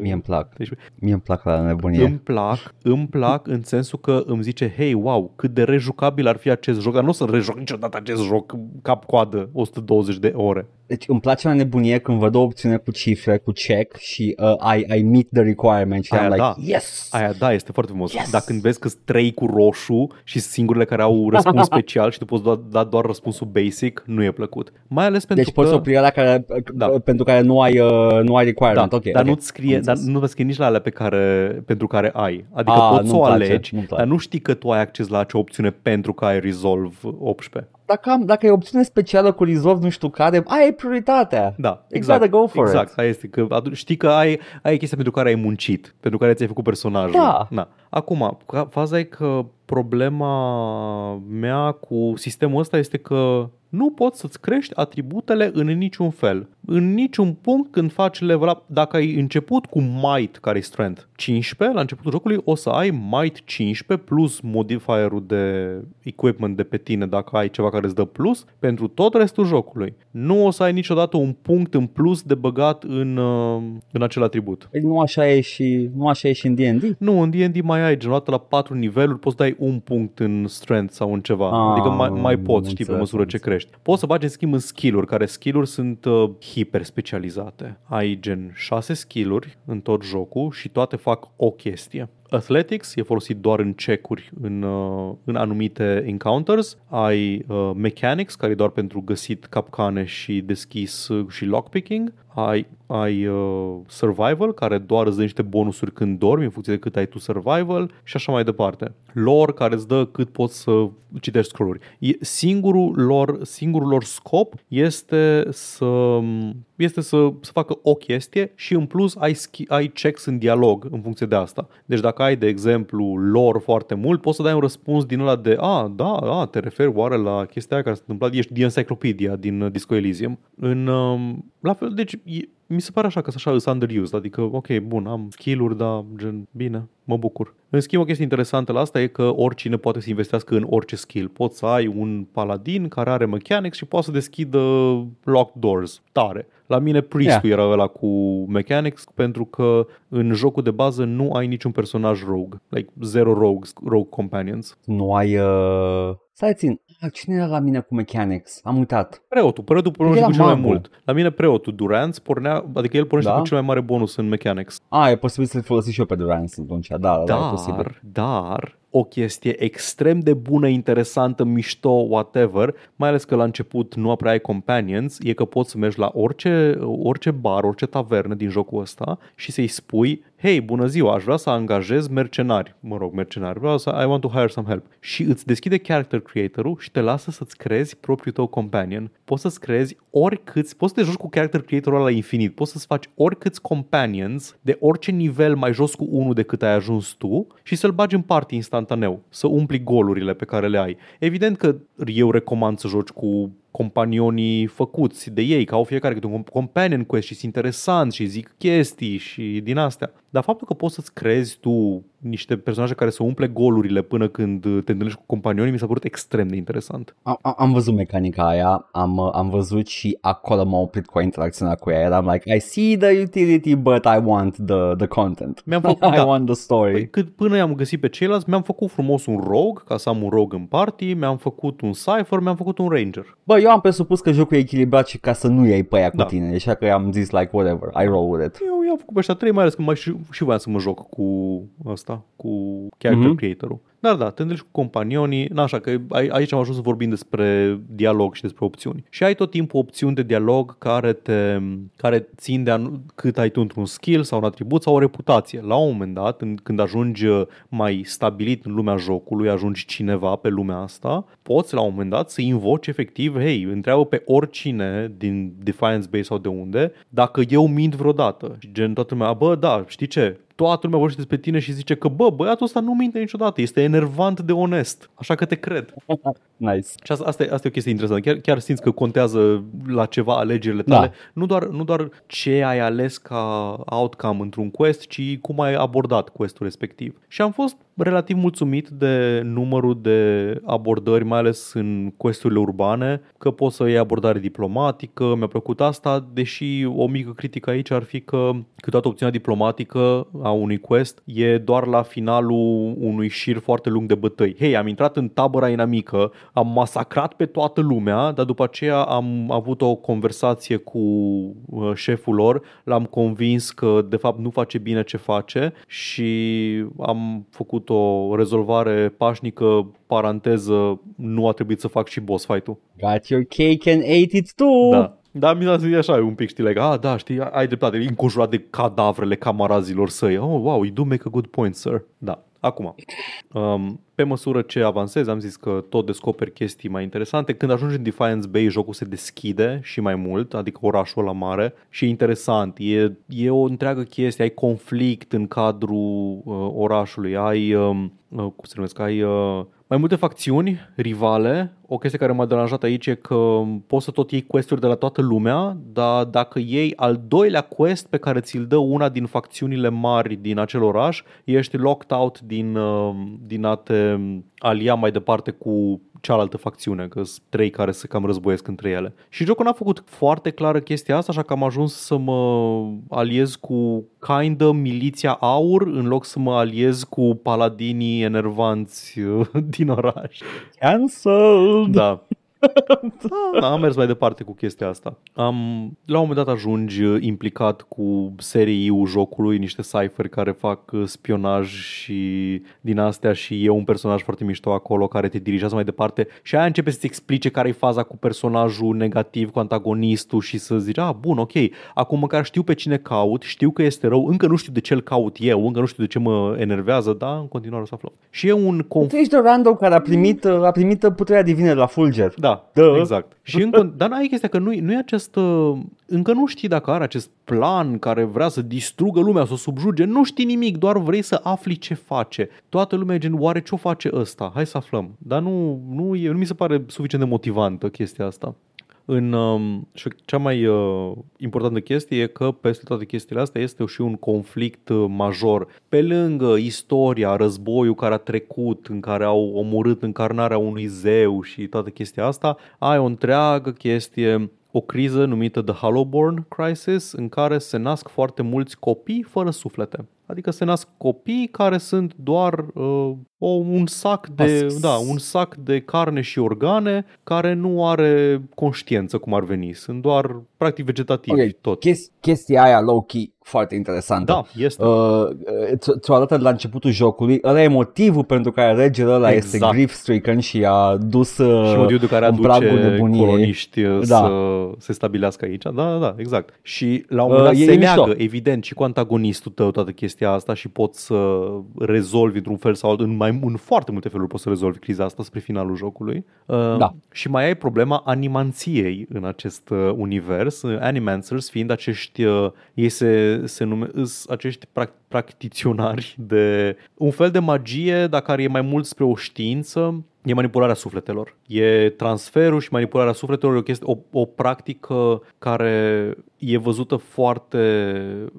Mie îmi plac. Deci, Mie îmi plac la nebunie. îmi plac, îmi plac în sensul că îmi zice, hei, wow, cât de rejucabil ar fi acest joc, dar nu o să rejoc niciodată acest joc cap-coadă 120 de ore. Deci îmi place la nebunie când văd o opțiune cu cifre, cu check și uh, I, I meet the requirement și Aia am like, da. yes! Aia da, este foarte frumos. Yes! Dar când vezi că sunt trei cu roșu și sunt singurele care au răspuns special și tu poți da, da doar răspunsul basic, nu e plăcut. Mai ales pentru Deci că... poți opri la care, Da. da. pentru care nu ai, uh, nu ai Da, requirement. ok, dar ok. nu-ți scrie, Am dar înțeles. nu vă scrie nici la alea pe care, pentru care ai. Adică A, poți să nu-mi o place, alegi, nu-mi place. dar nu știi că tu ai acces la acea opțiune pentru că ai Resolve 18. Dacă, am, dacă e opțiune specială cu resolve nu știu care, aia e prioritatea. Da, You exact. gotta go for exact. it. Aia este că adu- știi că ai, ai chestia pentru care ai muncit, pentru care ți-ai făcut personajul. Da. Na. Acum, ca- faza e că problema mea cu sistemul ăsta este că nu poți să-ți crești atributele în niciun fel. În niciun punct când faci level up, dacă ai început cu Might, care e Strength 15, la începutul jocului o să ai Might 15 plus modifierul de equipment de pe tine dacă ai ceva care îți dă plus pentru tot restul jocului. Nu o să ai niciodată un punct în plus de băgat în, uh, în acel atribut. Păi nu așa e și, nu așa e și în D&D? Nu, în D&D mai ai, generat la 4 niveluri, poți să dai un punct în strength sau în ceva. Ah, adică mai, mai am poți, știi, pe înțeles, măsură am ce crești. Poți să bagi în schimb în skill-uri, care skill-uri sunt uh, hiper specializate. Ai gen 6 skill-uri în tot jocul și toate fac o chestie. Athletics e folosit doar în check-uri în, uh, în anumite encounters. Ai uh, Mechanics, care e doar pentru găsit capcane și deschis uh, și lockpicking. Ai, ai uh, Survival, care doar îți dă niște bonusuri când dormi, în funcție de cât ai tu Survival și așa mai departe. Lore, care îți dă cât poți să citești scroll-uri. E, singurul, lor, singurul lor scop este să, este să, să facă o chestie și în plus ai, schi- ai checks în dialog în funcție de asta. Deci dacă ai, de exemplu, lore foarte mult, poți să dai un răspuns din ăla de a, da, a, te referi oare la chestia aia care s-a întâmplat, ești din Encyclopedia din uh, Disco Elysium. În, um, la fel, deci e, mi se pare așa că sunt așa îs underused, adică ok, bun, am skill-uri, dar gen, bine, mă bucur. În schimb, o chestie interesantă la asta e că oricine poate să investească în orice skill. Poți să ai un paladin care are mechanics și poate să deschidă locked doors. Tare. La mine priestul yeah. era ăla cu mechanics pentru că în jocul de bază nu ai niciun personaj rogue. Like zero rogues, rogue companions. Nu ai... Uh... Stai țin, Ah, cine era la mine cu mechanics? Am uitat. Preotul, preotul pornește Era cu cel mai magul. mult. La mine preotul, Durant, pornea, adică el pornește Da? cu cel mai mare bonus în mechanics. A, e posibil să-l folosesc și eu pe Durance atunci. Da, da, da, e posibil. Dar, dar, o chestie extrem de bună, interesantă, mișto, whatever, mai ales că la început nu prea ai companions, e că poți să mergi la orice, orice bar, orice tavernă din jocul ăsta și să-i spui hei, bună ziua, aș vrea să angajez mercenari, mă rog, mercenari, vreau să, I want to hire some help. Și îți deschide character creator-ul și te lasă să-ți creezi propriul tău companion. Poți să-ți creezi oricâți, poți să te joci cu character creator-ul la infinit, poți să-ți faci oricâți companions de orice nivel mai jos cu unul decât ai ajuns tu și să-l bagi în party instantaneu, să umpli golurile pe care le ai. Evident că eu recomand să joci cu companionii făcuți de ei, că au fiecare câte un companion quest și sunt interesanți și zic chestii și din astea. Dar faptul că poți să-ți crezi tu niște personaje care să umple golurile până când te întâlnești cu companionii mi s-a părut extrem de interesant. Am, am văzut mecanica aia, am, am văzut și acolo m-am oprit cu a interacționa cu ea. Eram like, I see the utility, but I want the, the content. Mi-am făcut, I da. want the story. Păi, cât până i-am găsit pe ceilalți, mi-am făcut frumos un rogue, ca să am un rogue în party, mi-am făcut un cypher, mi-am făcut un ranger. Bă, eu am presupus că jocul e echilibrat și ca să nu iei pe aia cu Da. tine, așa că am zis like whatever, I roll with it. Eu i-am făcut pe ăștia trei, mai ales că mai și, și voiam să mă joc cu ăsta, cu character Mhm. creator-ul. Dar da, te întâlnești cu companionii, na, așa că ai- aici am ajuns să vorbim despre dialog și despre opțiuni. Și ai tot timpul opțiuni de dialog care te care țin de anu- cât ai tu într-un skill sau un atribut sau o reputație. La un moment dat, în, când ajungi uh, mai stabilit în lumea jocului, ajungi cineva pe lumea asta, poți la un moment dat să invoci efectiv, hei, întreabă pe oricine din Defiance Base sau de unde, dacă eu mint vreodată. Și gen toată lumea, bă, da, știi ce? Toată lumea vorbește despre tine și zice că, bă, băiatul ăsta nu minte niciodată, este enervant de onest, așa că te cred. Nice. Și asta, asta, e, asta e o chestie interesantă. Chiar, chiar simți că contează la ceva alegerile tale. Da. Nu, doar, nu doar ce ai ales ca outcome într-un quest, ci cum ai abordat questul respectiv. Și am fost relativ mulțumit de numărul de abordări, mai ales în questurile urbane, că poți să iei abordare diplomatică, mi-a plăcut asta, deși o mică critică aici ar fi că câteodată opțiunea diplomatică a unui quest e doar la finalul unui șir foarte lung de bătăi. Hei, am intrat în tabăra inamică, am masacrat pe toată lumea, dar după aceea am avut o conversație cu uh, șeful lor, l-am convins că de fapt nu face bine ce face și am făcut o rezolvare pașnică, paranteză, nu a trebuit să fac și boss fight-ul. Got your cake and ate it too. Da. Da, mi s-a zis așa un pic, știi, like, ah, da, știi, ai dreptate, e înconjurat de cadavrele camarazilor săi. Oh, wow, you do make a good point, sir. Da. Acum, um, pe măsură ce avansezi, am zis că tot descoperi chestii mai interesante. Când ajungi în Defiance Bay, jocul se deschide și mai mult, adică orașul ăla mare și e interesant. E, e o întreagă chestie, ai conflict în cadrul uh, orașului, ai, um, uh, cum se numesc, ai uh, mai multe facțiuni rivale. O chestie care m-a deranjat aici e că poți să tot iei questuri de la toată lumea, dar dacă iei al doilea quest pe care ți-l dă una din facțiunile mari din acel oraș, ești locked out din, uh, din a te alia mai departe cu cealaltă facțiune, că sunt trei care se cam războiesc între ele. Și jocul n-a făcut foarte clară chestia asta, așa că am ajuns să mă aliez cu kinda miliția aur în loc să mă aliez cu paladinii enervanți uh, din oraș. Cancelled. Da. Da, am mers mai departe cu chestia asta. Am, la un moment dat ajungi implicat cu serii jocului, niște cipher care fac uh, spionaj și din astea și e un personaj foarte mișto acolo care te dirigează mai departe și aia începe să-ți explice care e faza cu personajul negativ, cu antagonistul și să zici, ah, bun, ok, acum măcar știu pe cine caut, știu că este rău, încă nu știu de ce-l caut eu, încă nu știu de ce mă enervează, dar în continuare o să aflăm. Și e un conflict Tu ești de random care a primit, a primit puterea divină de la Fulger. Da, Da. exact. Și încă, dar ai chestia că nu, nu e acest... uh, Încă nu știi dacă are acest plan care vrea să distrugă lumea, să o subjuge. Nu știi nimic, doar vrei să afli ce face. Toată lumea e gen, oare ce o face ăsta? Hai să aflăm. Dar nu, nu, e, nu mi se pare suficient de motivantă chestia asta. În, um, și cea mai uh, importantă chestie e că peste toate chestiile astea este și un conflict uh, major. Pe lângă istoria, războiul care a trecut, în care au omorât încarnarea unui zeu și toată chestia asta, ai o întreagă chestie o criză numită The Hollowborn Crisis, în care se nasc foarte mulți copii fără suflete. Adică se nasc copii care sunt doar uh, o, un sac de Husks. da, un sac de carne și organe care nu are conștiință cum ar veni. Sunt doar practic vegetativi Ok, tot. Ches- chestia aia low-key foarte interesantă. Da, este. Uh, ți- ți-o arată la începutul jocului. Ăla e motivul pentru care regele ăla este Exact. grief stricken și a dus uh, și motivul de care în pragul aduce nebuniei. coloniști Da. da. să se stabilească aici. Da, da, da, exact. Și la un moment Uh, dat e se mișto. leagă, evident, și cu antagonistul tău toată chestia asta și poți să rezolvi într-un fel sau altul, în, mai, în foarte multe feluri poți să rezolvi criza asta spre finalul jocului. Uh, Da. Și mai ai problema animanției în acest uh, univers. Uh, Animancers fiind acești, uh, ei se, se nume, îs acești prac- practiționari de un fel de magie, dar care e mai mult spre o știință, E manipularea sufletelor. E transferul și manipularea sufletelor e o, chestie, o, o practică care e văzută foarte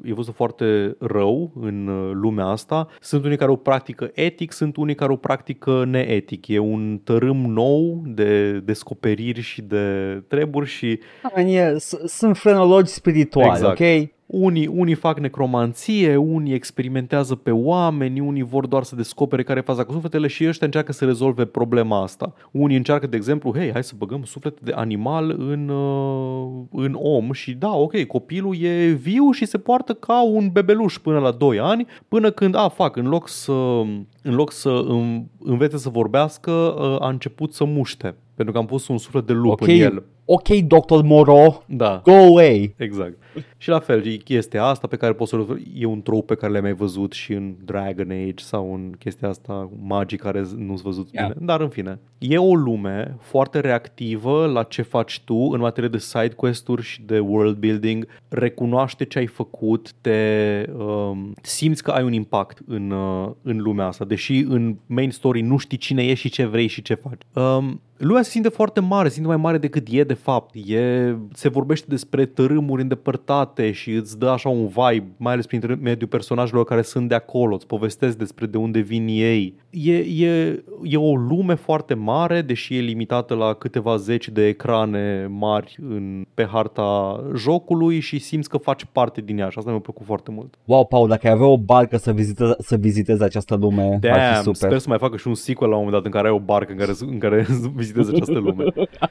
e văzută foarte rău în uh, lumea asta. Sunt unii care o practică etic, sunt unii care o practică neetic. E un tărâm nou de descoperiri și de treburi și Oameni, e- s- Sunt frenologi spirituali, Exact. ok? unii, unii fac necromanție, unii experimentează pe oameni, unii vor doar să descopere care e faza cu sufletele și ăștia încearcă să rezolve problema asta. Unii încearcă, de exemplu, hei, hai să băgăm suflet de animal în, uh, în om și da, ok, copilul e viu și se poartă ca un bebeluș până la 2 ani, până când, a, fac, în loc să, în loc să în- învețe să vorbească, uh, a început să muște. Pentru că am pus un suflet de lup Ok, în el. ok, Dr. Moro, Da. go away. Exact. Și la fel, e chestia asta pe care poți să e un trope pe care le-ai mai văzut și în Dragon Age sau în chestia asta magii care nu-s văzut Yeah. bine. Dar în fine, e o lume foarte reactivă la ce faci tu în materie de side quest-uri și de world building, recunoaște ce ai făcut, te um, simți că ai un impact în, uh, în lumea asta, deși în main story nu știi cine ești și ce vrei și ce faci. Um, Lumea se simte foarte mare, se simte mai mare decât e de fapt. E, se vorbește despre tărâmuri îndepărtate și îți dă așa un vibe, mai ales prin mediul personajelor care sunt de acolo, îți povestesc despre de unde vin ei. E, e, e o lume foarte mare, deși e limitată la câteva zeci de ecrane mari în, pe harta jocului și simți că faci parte din ea și asta mi-a plăcut foarte mult. Wow, Paul, dacă ai avea o barcă să, vizite, să vizitezi această lume, ar fi Damn, super. sper să mai facă și un sequel la un moment dat în care ai o barcă în care, în care vizitezi această lume.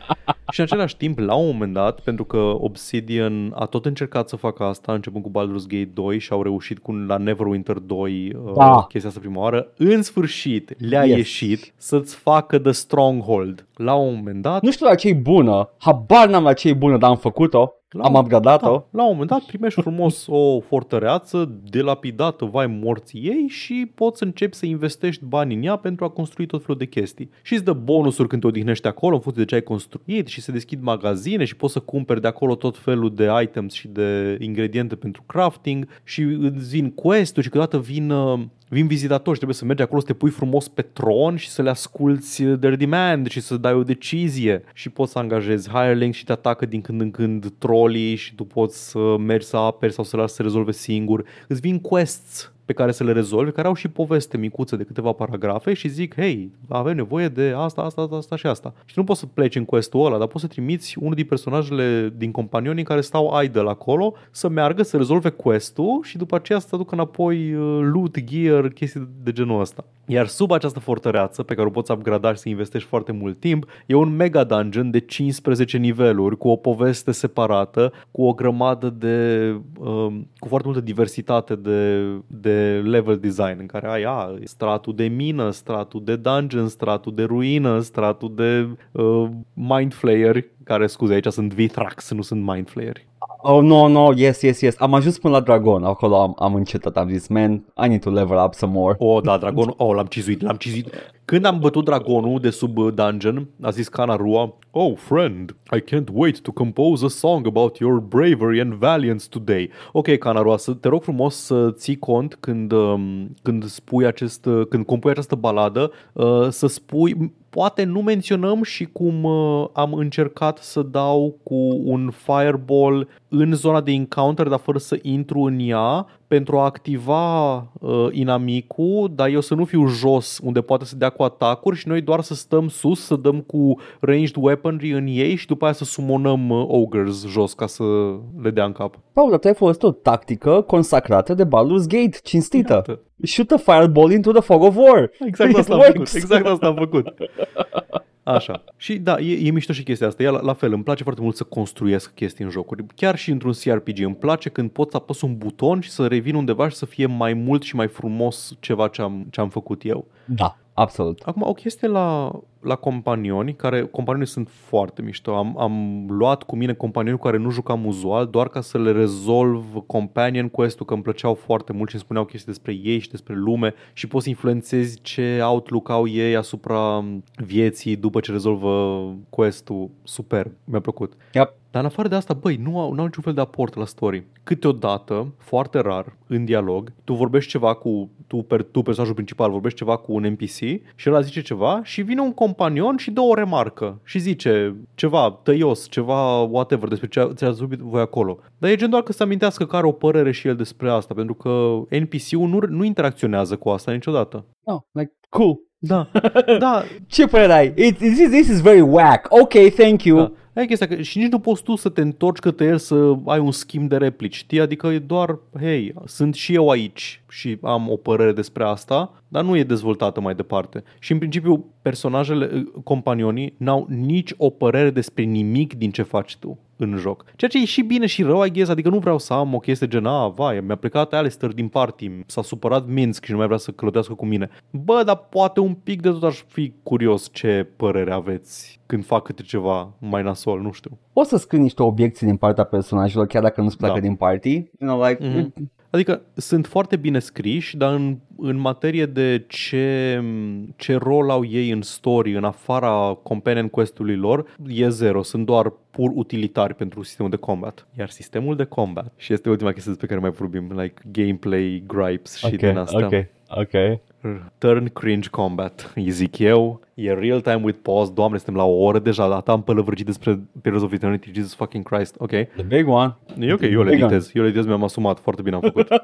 și în același timp, la un moment dat, pentru că Obsidian a tot încercat să facă asta, începând cu Baldur's Gate 2 și au reușit cu la Neverwinter 2 uh, Da. chestia asta prima oară, în sfârșit le-a Yes. ieșit să-ți facă The Stronghold. La un moment dat, Nu știu la ce e bună, habar n-am la ce e bună, dar am făcut-o, La am un- upgradat-o. Da, la un moment dat primești frumos o fortăreață delapidată, vai morții ei și poți să începi să investești bani în ea pentru a construi tot felul de chestii. Și îți dă bonusuri când te odihnești acolo în funcție de ce ai construit și se deschid magazine și poți să cumperi de acolo tot felul de items și de ingrediente pentru crafting și îți vin quest-uri și câteodată vin uh, vin vizitatori și trebuie să mergi acolo să te pui frumos pe tron și să le asculți their demand și să dai o decizie și poți să angajezi hireling și te atacă din când în când trolii și tu poți să mergi să aperi sau să lași să rezolve singur. Îți vin quests pe care să le rezolvi, care au și poveste micuță de câteva paragrafe și zic, hei, avem nevoie de asta, asta, asta, asta și asta. Și nu poți să pleci în quest-ul ăla, dar poți să trimiți unul din personajele din companionii care stau idle acolo să meargă să rezolve quest-ul și după aceea să te aducă înapoi uh, loot, gear, chestii de genul ăsta. Iar sub această fortăreață pe care o poți upgrada și să investești foarte mult timp, e un mega dungeon de 15 niveluri cu o poveste separată, cu o grămadă de um, cu foarte multă diversitate de, de level design în care ai a, stratul de mină, stratul de dungeon, stratul de ruină, stratul de uh, mind flayer, care scuze, aici sunt Vithrax, nu sunt mind flayeri. Oh, no, no, yes, yes, yes. Am ajuns până la dragon, acolo am, am încetat, am zis, man, I need to level up some more. Oh, da, dragonul, oh, l-am cizuit, l-am cizuit. Când am bătut dragonul de sub uh, dungeon, a zis Kana Rua, Oh, friend, I can't wait to compose a song about your bravery and valiance today. Ok, Kana Rua, să te rog frumos să ții cont când, um, când spui acest, uh, când compui această baladă, uh, să spui, poate nu menționăm și cum uh, am încercat să dau cu un fireball în zona de encounter, dar fără să intru în ea, pentru a activa uh, inamicul, dar eu să nu fiu jos unde poate să dea cu atacuri și noi doar să stăm sus, să dăm cu ranged weaponry în ei și după aia să sumonăm uh, ogres jos ca să le dea în cap. Paul, dar tu ai folosit o tactică consacrată de Baldur's Gate, cinstită. Iată. Shoot a fireball into the fog of war. Exact It asta am works. făcut. Exact asta am făcut. Așa. Și da, e, e mișto și chestia asta. Ea, la, la fel, îmi place foarte mult să construiesc chestii în jocuri. Chiar și într-un CRPG îmi place când pot să apăs un buton și să revin undeva și să fie mai mult și mai frumos ceva ce am, ce am făcut eu. Da, absolut. Acum, o chestie la, la companioni, care companioni sunt foarte mișto. Am, am luat cu mine companioni cu care nu jucam uzual, doar ca să le rezolv companion quest-ul, că îmi plăceau foarte mult și îmi spuneau chestii despre ei și despre lume și poți să influențezi ce outlook au ei asupra vieții după ce rezolvă quest-ul. Super, mi-a plăcut. Yep. Dar în afară de asta, băi, nu au, nu au niciun fel de aport la story. Câteodată, foarte rar, în dialog, tu vorbești ceva cu, tu, per, tu personajul principal, vorbești ceva cu un NPC și ăla zice ceva și vine un companion și dă o remarcă și zice ceva tăios, ceva whatever despre ce ți-a zubit voi acolo. Dar e gen doar că să amintească că are o părere și el despre asta, pentru că NPC-ul nu, nu interacționează cu asta niciodată. Oh, like, cool. Da, da, Ce părere ai? It, this, this is very whack. Ok, thank you. Da. Aia e chestia, că și nici nu poți tu să te întorci către el să ai un schimb de replici, știi? Adică e doar, hei, sunt și eu aici și am o părere despre asta, dar nu e dezvoltată mai departe. Și în principiu, personajele, companionii, n-au nici o părere despre nimic din ce faci tu în joc. Ceea ce e și bine și rău, I guess, adică nu vreau să am o chestie gen, a, vai, mi-a plecat Alistair din party, s-a supărat Minsk și nu mai vrea să călătorească cu mine. Bă, dar poate un pic de tot aș fi curios ce părere aveți când fac câte ceva mai nasol, nu știu. Poți să scrii niște obiecții din partea personajelor, chiar dacă nu-ți pleacă Da. din party. You know, like, Mhm. Adică sunt foarte bine scriși, dar în, în materie de ce, ce rol au ei în story, în afara companion quest-ului lor, e zero. Sunt doar pur utilitari pentru sistemul de combat. Iar sistemul de combat, și este ultima chestie despre care mai vorbim, like gameplay gripes și din asta. ok, ok. Turn cringe combat, îi zic eu. E real time with pause. Doamne, suntem la o oră deja, dar am pălăvrăgit despre Pillars of Eternity, Jesus fucking Christ. Ok. The big one. E ok, eu le Big one. editez. Eu le editez, mi-am asumat. Foarte bine am făcut.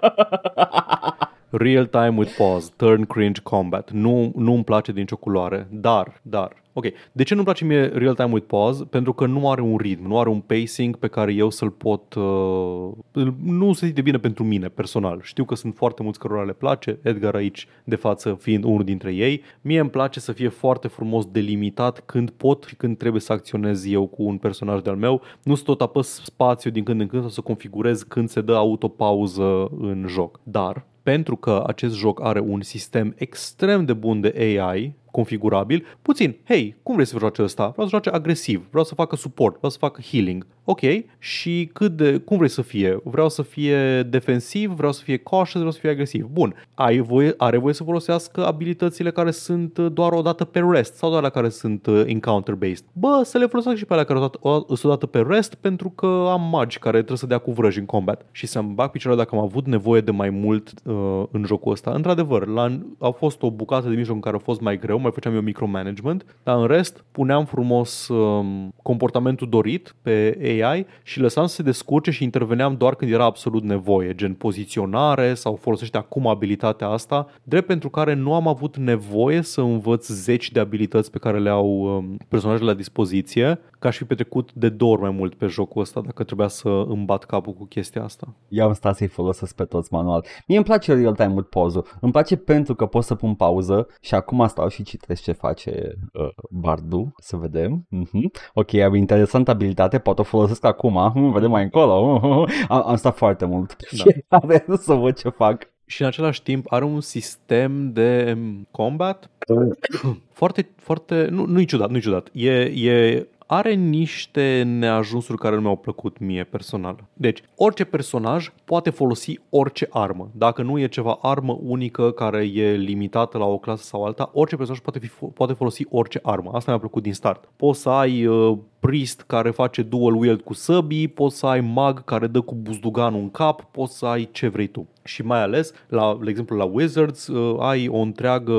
Real time with pause, turn cringe combat. Nu, nu îmi place din nicio culoare, dar, dar, ok. De ce nu-mi place mie real time with pause? Pentru că nu are un ritm, nu are un pacing pe care eu să-l pot... Uh, îl- nu se simte bine pentru mine, personal. Știu că sunt foarte mulți cărora le place, Edgar aici de față fiind unul dintre ei. Mie îmi place să fie foarte frumos delimitat când pot și când trebuie să acționez eu cu un personaj de-al meu. Nu să tot apăs spațiu din când în când sau să configurez când se dă autopauză în joc. Dar, pentru că acest joc are un sistem extrem de bun de AI configurabil, puțin, hei, cum vrei să joace ăsta? Vreau să joace agresiv, vreau să facă support, vreau să facă healing. Ok, și cât de, cum vrei să fie? Vreau să fie defensiv, vreau să fie cautious, vreau să fie agresiv. Bun, ai voie, are voie să folosească abilitățile care sunt uh, doar o dată pe rest sau doar la care sunt uh, encounter-based. Bă, să le folosesc și pe alea care o dată, o, o dată pe rest pentru că am magi care trebuie să dea cu vrăji în combat. Și să-mi bag picioarele dacă am avut nevoie de mai mult uh, în jocul ăsta. Într-adevăr, la, a fost o bucată de mijloc în care a fost mai greu, mai făceam eu micromanagement, dar în rest puneam frumos um, comportamentul dorit pe AI și lăsam să se descurce și interveneam doar când era absolut nevoie, gen poziționare sau folosește acum abilitatea asta, drept pentru care nu am avut nevoie să învăț zeci de abilități pe care le au um, personajele la dispoziție, ca aș fi petrecut de două ori mai mult pe jocul ăsta dacă trebuia să îmi bat capul cu chestia asta. Eu am stat să-i folosesc pe toți manual. Mie îmi place real time with pause Îmi place pentru că pot să pun pauză și acum stau și citesc ce face uh, Bardu. Să vedem. Uh-huh. Ok, am interesantă abilitate, pot o folosesc acum. Uh, vedem mai încolo. Uh, am, am stat foarte mult pe Da. fiecare să văd ce fac. Și în același timp are un sistem de um, combat foarte, foarte, nu, nu-i ciudat, nu-i ciudat. E, e, are niște neajunsuri care nu mi-au plăcut mie personal. Deci, orice personaj poate folosi orice armă. Dacă nu e ceva armă unică care e limitată la o clasă sau alta, orice personaj poate, fi, poate folosi orice armă. Asta mi-a plăcut din start. Poți să ai uh, priest care face dual wield cu săbii, poți să ai mag care dă cu buzduganul în cap, poți să ai ce vrei tu. Și mai ales, la, de exemplu, la Wizards uh, ai o întreagă,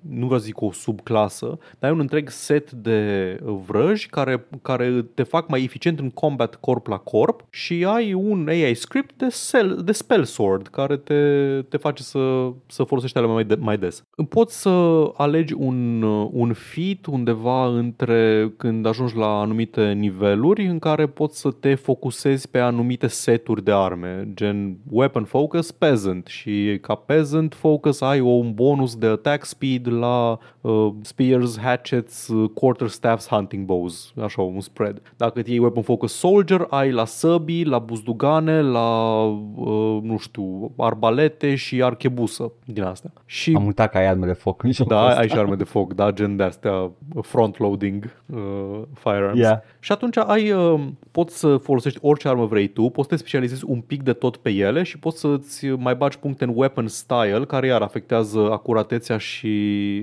nu vreau să zic o subclasă, dar ai un întreg set de uh, vrăji care, care te fac mai eficient în combat corp la corp și ai un AI script de, sel, de spell sword care te, te face să, să folosești alea mai, de, mai des. Poți să alegi un, uh, un feat undeva între când ajungi la anumite anumite niveluri în care poți să te focusezi pe anumite seturi de arme, gen weapon focus peasant și ca peasant focus ai un bonus de attack speed la uh, spears, hatchets, uh, quarterstaffs, hunting bows, așa un spread. Dacă iei weapon focus soldier, ai la săbii, la buzdugane, la uh, nu știu, arbalete și archebusă din astea. Și Am uitat că ai arme de foc în jocul da, ăsta. ai și arme de foc, da, gen de astea front-loading uh, firearms. Yeah. Și atunci ai, uh, poți să folosești orice armă vrei tu, poți să te specializezi un pic de tot pe ele și poți să-ți mai bagi puncte în weapon style, care iar afectează acuratețea și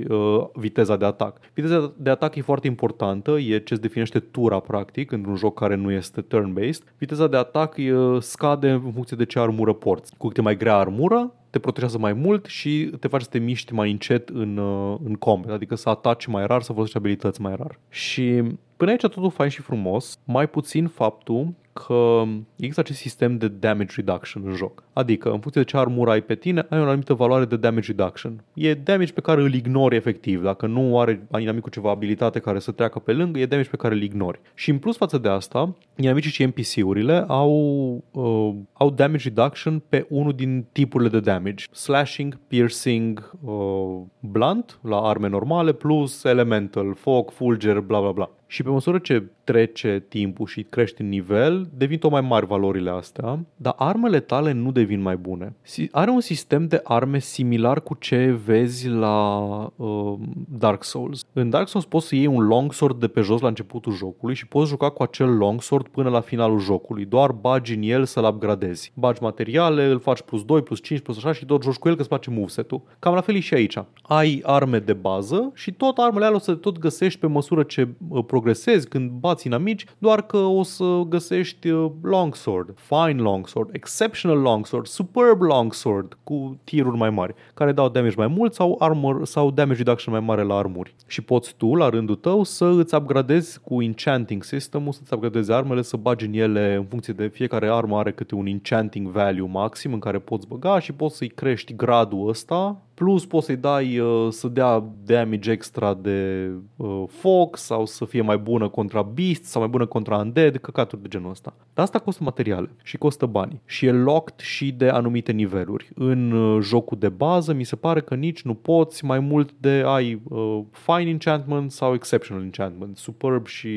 uh, viteza de atac. Viteza de atac e foarte importantă, e ce-ți definește tura practic într-un joc care nu este turn-based. Viteza de atac uh, scade în funcție de ce armură porți. Cu cât e mai grea armură, te protejează mai mult și te face să te miști mai încet în, uh, în combat, adică să ataci mai rar, să folosești abilități mai rar. Și până aici totul fain și frumos, mai puțin faptul că există acest sistem de damage reduction în joc. Adică, în funcție de ce armură ai pe tine, ai o anumită valoare de damage reduction. E damage pe care îl ignori efectiv. Dacă nu are inamicul ceva abilitate care să treacă pe lângă, e damage pe care îl ignori. Și în plus față de asta, inamicii și NPC-urile au, uh, au damage reduction pe unul din tipurile de damage. Slashing, piercing, uh, blunt la arme normale, plus elemental, foc, fulger, bla bla bla. Și pe măsură ce trece timpul și crești în nivel, devin tot mai mari valorile astea, dar armele tale nu devin mai bune. Si- Are un sistem de arme similar cu ce vezi la uh, Dark Souls. În Dark Souls poți să iei un longsword de pe jos la începutul jocului și poți juca cu acel longsword până la finalul jocului. Doar bagi în el să-l upgradezi. Bagi materiale, îl faci plus 2, plus 5, plus așa și tot joci cu el că îți face moveset-ul. Cam la fel e și aici. Ai arme de bază și tot armele alea o să tot găsești pe măsură ce uh, progresezi când bați inamici, doar că o să găsești uh, longsword, fine longsword, exceptional longsword, superb longsword cu tiruri mai mari, care dau damage mai mult sau armor sau damage reduction mai mare la armuri. Și poți tu, la rândul tău, să îți upgradezi cu enchanting system-ul, să-ți upgradezi armele, să bagi în ele în funcție de fiecare armă are câte un enchanting value maxim în care poți băga și poți să-i crești gradul ăsta Plus poți să-i dai uh, să dea damage extra de uh, foc sau să fie mai bună contra beast sau mai bună contra undead, căcaturi de genul ăsta. Dar asta costă materiale și costă bani și e locked și de anumite niveluri. În uh, jocul de bază mi se pare că nici nu poți mai mult de ai uh, fine enchantment sau exceptional enchantment, superb și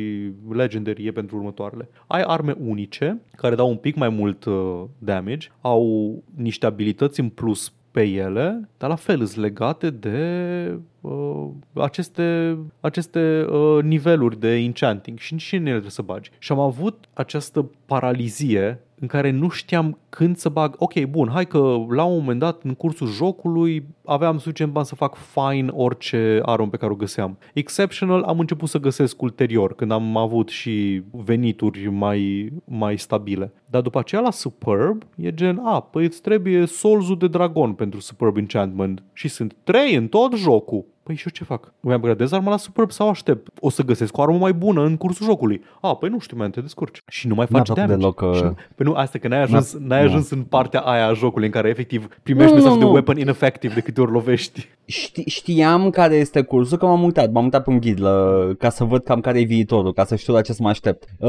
legendary e pentru următoarele. Ai arme unice care dau un pic mai mult uh, damage, au niște abilități în plus pe ele, dar la fel sunt legate de uh, aceste, aceste uh, niveluri de enchanting și nici în ele trebuie să bagi. Și am avut această paralizie în care nu știam când să bag. Ok, bun, hai că la un moment dat în cursul jocului aveam suficient bani să fac fine orice armă pe care o găseam. Exceptional am început să găsesc ulterior, când am avut și venituri mai, mai stabile. Dar după aceea la Superb e gen, a, păi îți trebuie solzul de dragon pentru Superb Enchantment și sunt trei în tot jocul. Păi și eu ce fac? Îmi upgradez arma la Superb sau aștept? O să găsesc o armă mai bună în cursul jocului. A, păi nu știu, mai te descurci. Și nu mai N-a faci plăcut damage. deloc, uh, Și nu, păi nu, asta că n-ai ajuns, n-a- n-ai nu. ajuns în partea aia a jocului în care efectiv primești Nu, mesaj nu, de nu. weapon ineffective de câte ori lovești. Ști, știam care este cursul, că m-am uitat, m-am uitat pe un ghid la, ca să văd cam care e viitorul, ca să știu la ce să mă aștept. Uh,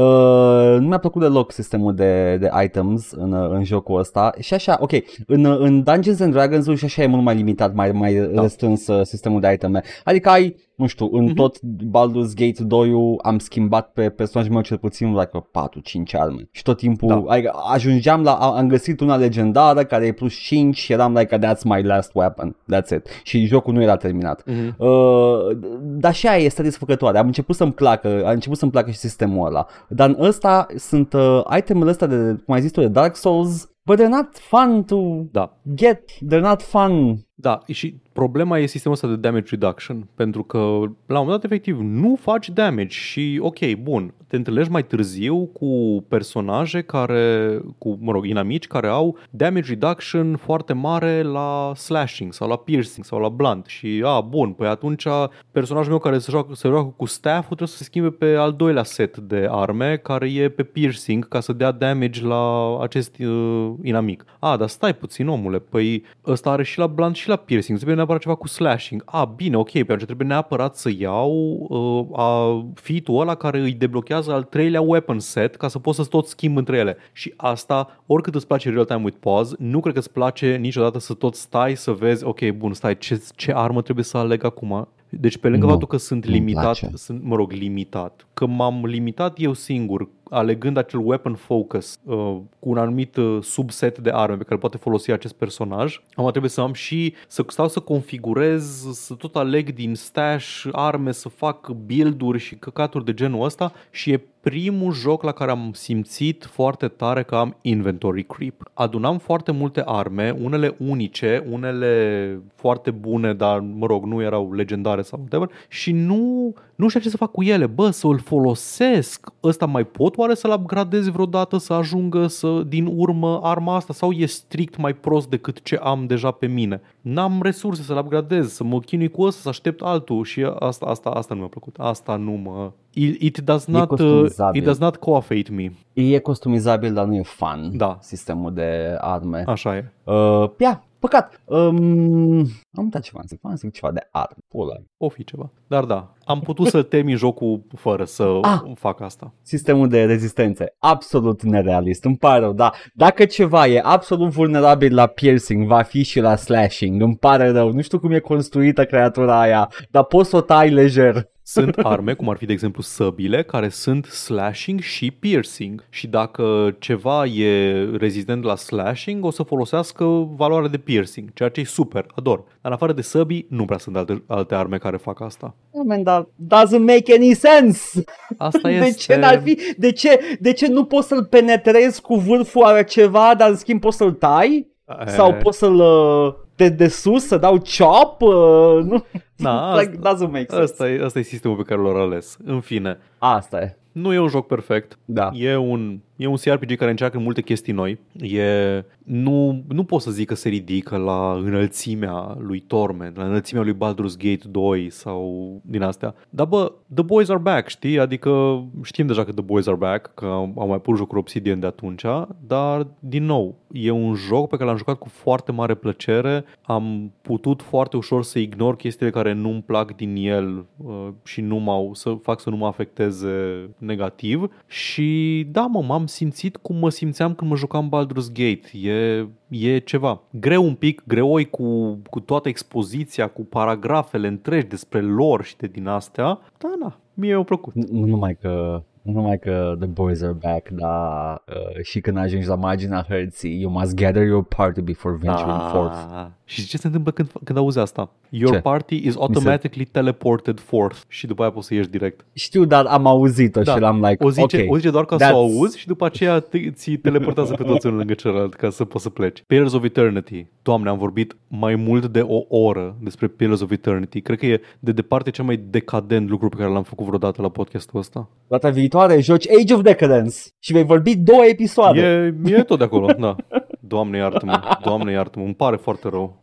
nu mi-a plăcut deloc sistemul de, de items în, în jocul ăsta și așa, ok, în, în Dungeons and Dragons și așa e mult mai limitat, mai, mai da. restrâns uh, sistemul de iteme. Adică ai, nu știu, în Mhm. tot Baldur's Gate 2 am schimbat pe personajul meu cel puțin like 4-5 arme și tot timpul Da. adică ajungeam la, am găsit una legendară care e plus 5 și eram like that's my last weapon, that's it. Și jocul nu era terminat. Mhm. Uh, dar și aia e satisfăcătoare. Am început să-mi placă, a început să-mi placă și sistemul ăla. Dar în ăsta sunt uh, itemele astea de, cum ai zis tu, de Dark Souls, but they're not fun to Da. get. They're not fun. Da, și problema e sistemul ăsta de damage reduction, pentru că la un moment dat efectiv nu faci damage și ok, bun, te întâlnești mai târziu cu personaje care, cu, mă rog, inamici care au damage reduction foarte mare la slashing sau la piercing sau la blunt și a, bun, păi atunci personajul meu care se joacă, se joacă cu staff trebuie să se schimbe pe al doilea set de arme care e pe piercing ca să dea damage la acest uh, inamic. A, dar stai puțin omule, păi ăsta are și la blunt și la la piercing, trebuie neapărat ceva cu slashing. A, bine, ok, pe atunci trebuie neapărat să iau uh, a, fit-ul ăla care îi deblochează al treilea weapon set ca să poți să tot schimb între ele. Și asta, oricât îți place real time with pause, nu cred că îți place niciodată să tot stai să vezi, ok, bun, stai, ce, ce armă trebuie să aleg acum? Deci pe lângă Nu, faptul că sunt nu-mi limitat, place. sunt, mă rog, limitat, că m-am limitat eu singur alegând acel weapon focus uh, cu un anumit uh, subset de arme pe care poate folosi acest personaj, am trebuie să am și să stau să configurez, să tot aleg din stash arme, să fac build-uri și căcaturi de genul ăsta și e primul joc la care am simțit foarte tare că am inventory creep. Adunam foarte multe arme, unele unice, unele foarte bune, dar mă rog, nu erau legendare sau whatever și nu, nu știu ce să fac cu ele. Bă, să îl folosesc. Ăsta mai pot oare să-l upgradez vreodată să ajungă să din urmă arma asta sau e strict mai prost decât ce am deja pe mine? N-am resurse să-l upgradez, să mă chinui cu ăsta, să aștept altul și asta, asta, asta nu mi-a plăcut. Asta nu mă... It, it does not, uh, customizabil. it does not coaffate me. E customizabil, dar nu e fun Da. sistemul de arme. Așa e. Uh, ia, păcat. Um, am uitat ceva, să zic, am să zic ceva de arme. Pula. O fi ceva. Dar da, am putut să termin jocul fără să Ah. fac asta. Sistemul de rezistențe, absolut nerealist, îmi pare rău, da. Dacă ceva e absolut vulnerabil la piercing, va fi și la slashing, îmi pare rău. Nu știu cum e construită creatura aia, dar poți să o tai lejer. Sunt arme, cum ar fi de exemplu săbile, care sunt slashing și piercing. Și dacă ceva e rezistent la slashing, o să folosească valoarea de piercing, ceea ce e super, ador. Dar în afară de săbii, nu prea sunt alte, alte arme care fac asta. Omen, dar doesn't make any sense. Asta De este... ce n-ar fi? De ce, de ce nu poți să-l penetrezi cu vârful a ceva, dar în schimb poți să-l tai? E, Sau poți să-l uh, de, de sus să dau chop? Uh, nu. Da, like, doesn't make sense. Asta e, asta e sistemul pe care l-au ales. În fine, Asta e. nu e un joc perfect. Da. E un, e un CRPG care încearcă multe chestii noi. E, nu, nu pot să zic că se ridică la înălțimea lui Torment, la înălțimea lui Baldur's Gate 2 sau din astea. Dar bă, The Boys are back, știi? Adică știm deja că The Boys are back, că au au mai pus jocuri Obsidian de atunci, dar din nou, e un joc pe care l-am jucat cu foarte mare plăcere. Am putut foarte ușor să ignor chestiile care nu-mi plac din el uh, și nu m-au, să fac să nu mă afecteze negativ. Și da, mă, m-am simțit cum mă simțeam când mă jucam Baldur's Gate. E, e ceva. Greu un pic, greoi cu, cu toată expoziția, cu paragrafele întregi despre lor și de din astea. Da, na, mie mi-a plăcut. Nu nu numai că nu numai că the boys are back, dar uh, și când ajungi la marginea hărții, you must gather your party before venturing forth. Ah, și ce se întâmplă când, când auzi asta? Your Ce? party is automatically teleported forth și după aia poți să ieși direct. Știu, dar am auzit-o Da. și l-am like, O zice, ok. o zice doar ca să that's- o auzi și după aceea te, ți teleportează pe toți unul lângă celălalt ca să poți să pleci. Pillars of Eternity. Doamne, am vorbit mai mult de o oră despre Pillars of Eternity. Cred că e de departe cel mai decadent lucru pe care l-am făcut vreodată la podcastul ăsta. Data viitoare joci Age of Decadence și vei vorbi două episoade. E, e tot de acolo, da. Doamne iartă-mă, Doamne iartă-mă, îmi pare foarte rău.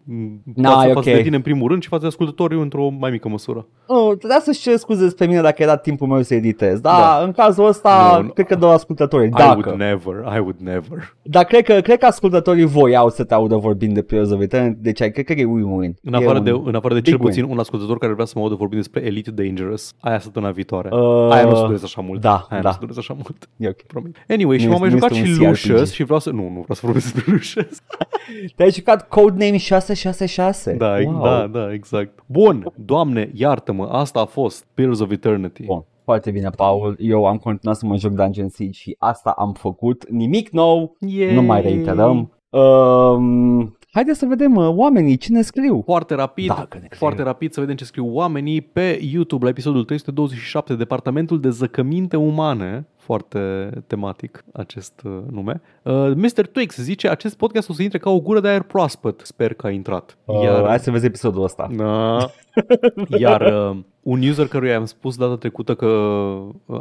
Na, față, e față ok. de tine în primul rând și față de ascultătorii într-o mai mică măsură. Oh, trebuia să-și cer scuze despre mine dacă era timpul meu să editez. Da, Da. în cazul ăsta, Nu, nu. cred că doar ascultătorii. I Dacă. would never, I would never. Dar cred că, cred că ascultătorii voiau să te audă vorbind de Pillars of Eternity, deci cred că e win-win. În E afară, un- de, în afară de big cel win. puțin un ascultător care vrea să mă audă vorbind despre Elite Dangerous, aia săptămâna viitoare. Uh, aia nu se durează așa mult. da, aia da. nu se durează așa mult. E ok. Promit. Anyway, și Nu m-am mai este- jucat nu și este un Lucius CRPG. și vreau să... Nu, nu vreau să vorbesc despre Lucius. Te-ai jucat Codename 666? Da, wow. da, da, exact. Bun, doamne, iartă-mă, asta a fost Pillars of Eternity. Bun. Foarte bine, Paul. Eu am continuat să mă joc Dungeon Siege și asta am făcut. Nimic nou, Yay! nu mai reiterăm. Um, haideți să vedem uh, oamenii ce ne scriu. Foarte rapid, Dacă ne scriu. foarte rapid să vedem ce scriu oamenii pe YouTube la episodul 327, Departamentul de Zăcăminte Umane. Foarte tematic acest uh, nume. Uh, Mr. Twix zice, acest podcast o să intre ca o gură de aer proaspăt. Sper că a intrat. Uh, hai să vezi episodul ăsta. Da. Iar uh, Un user căruia am spus data trecută că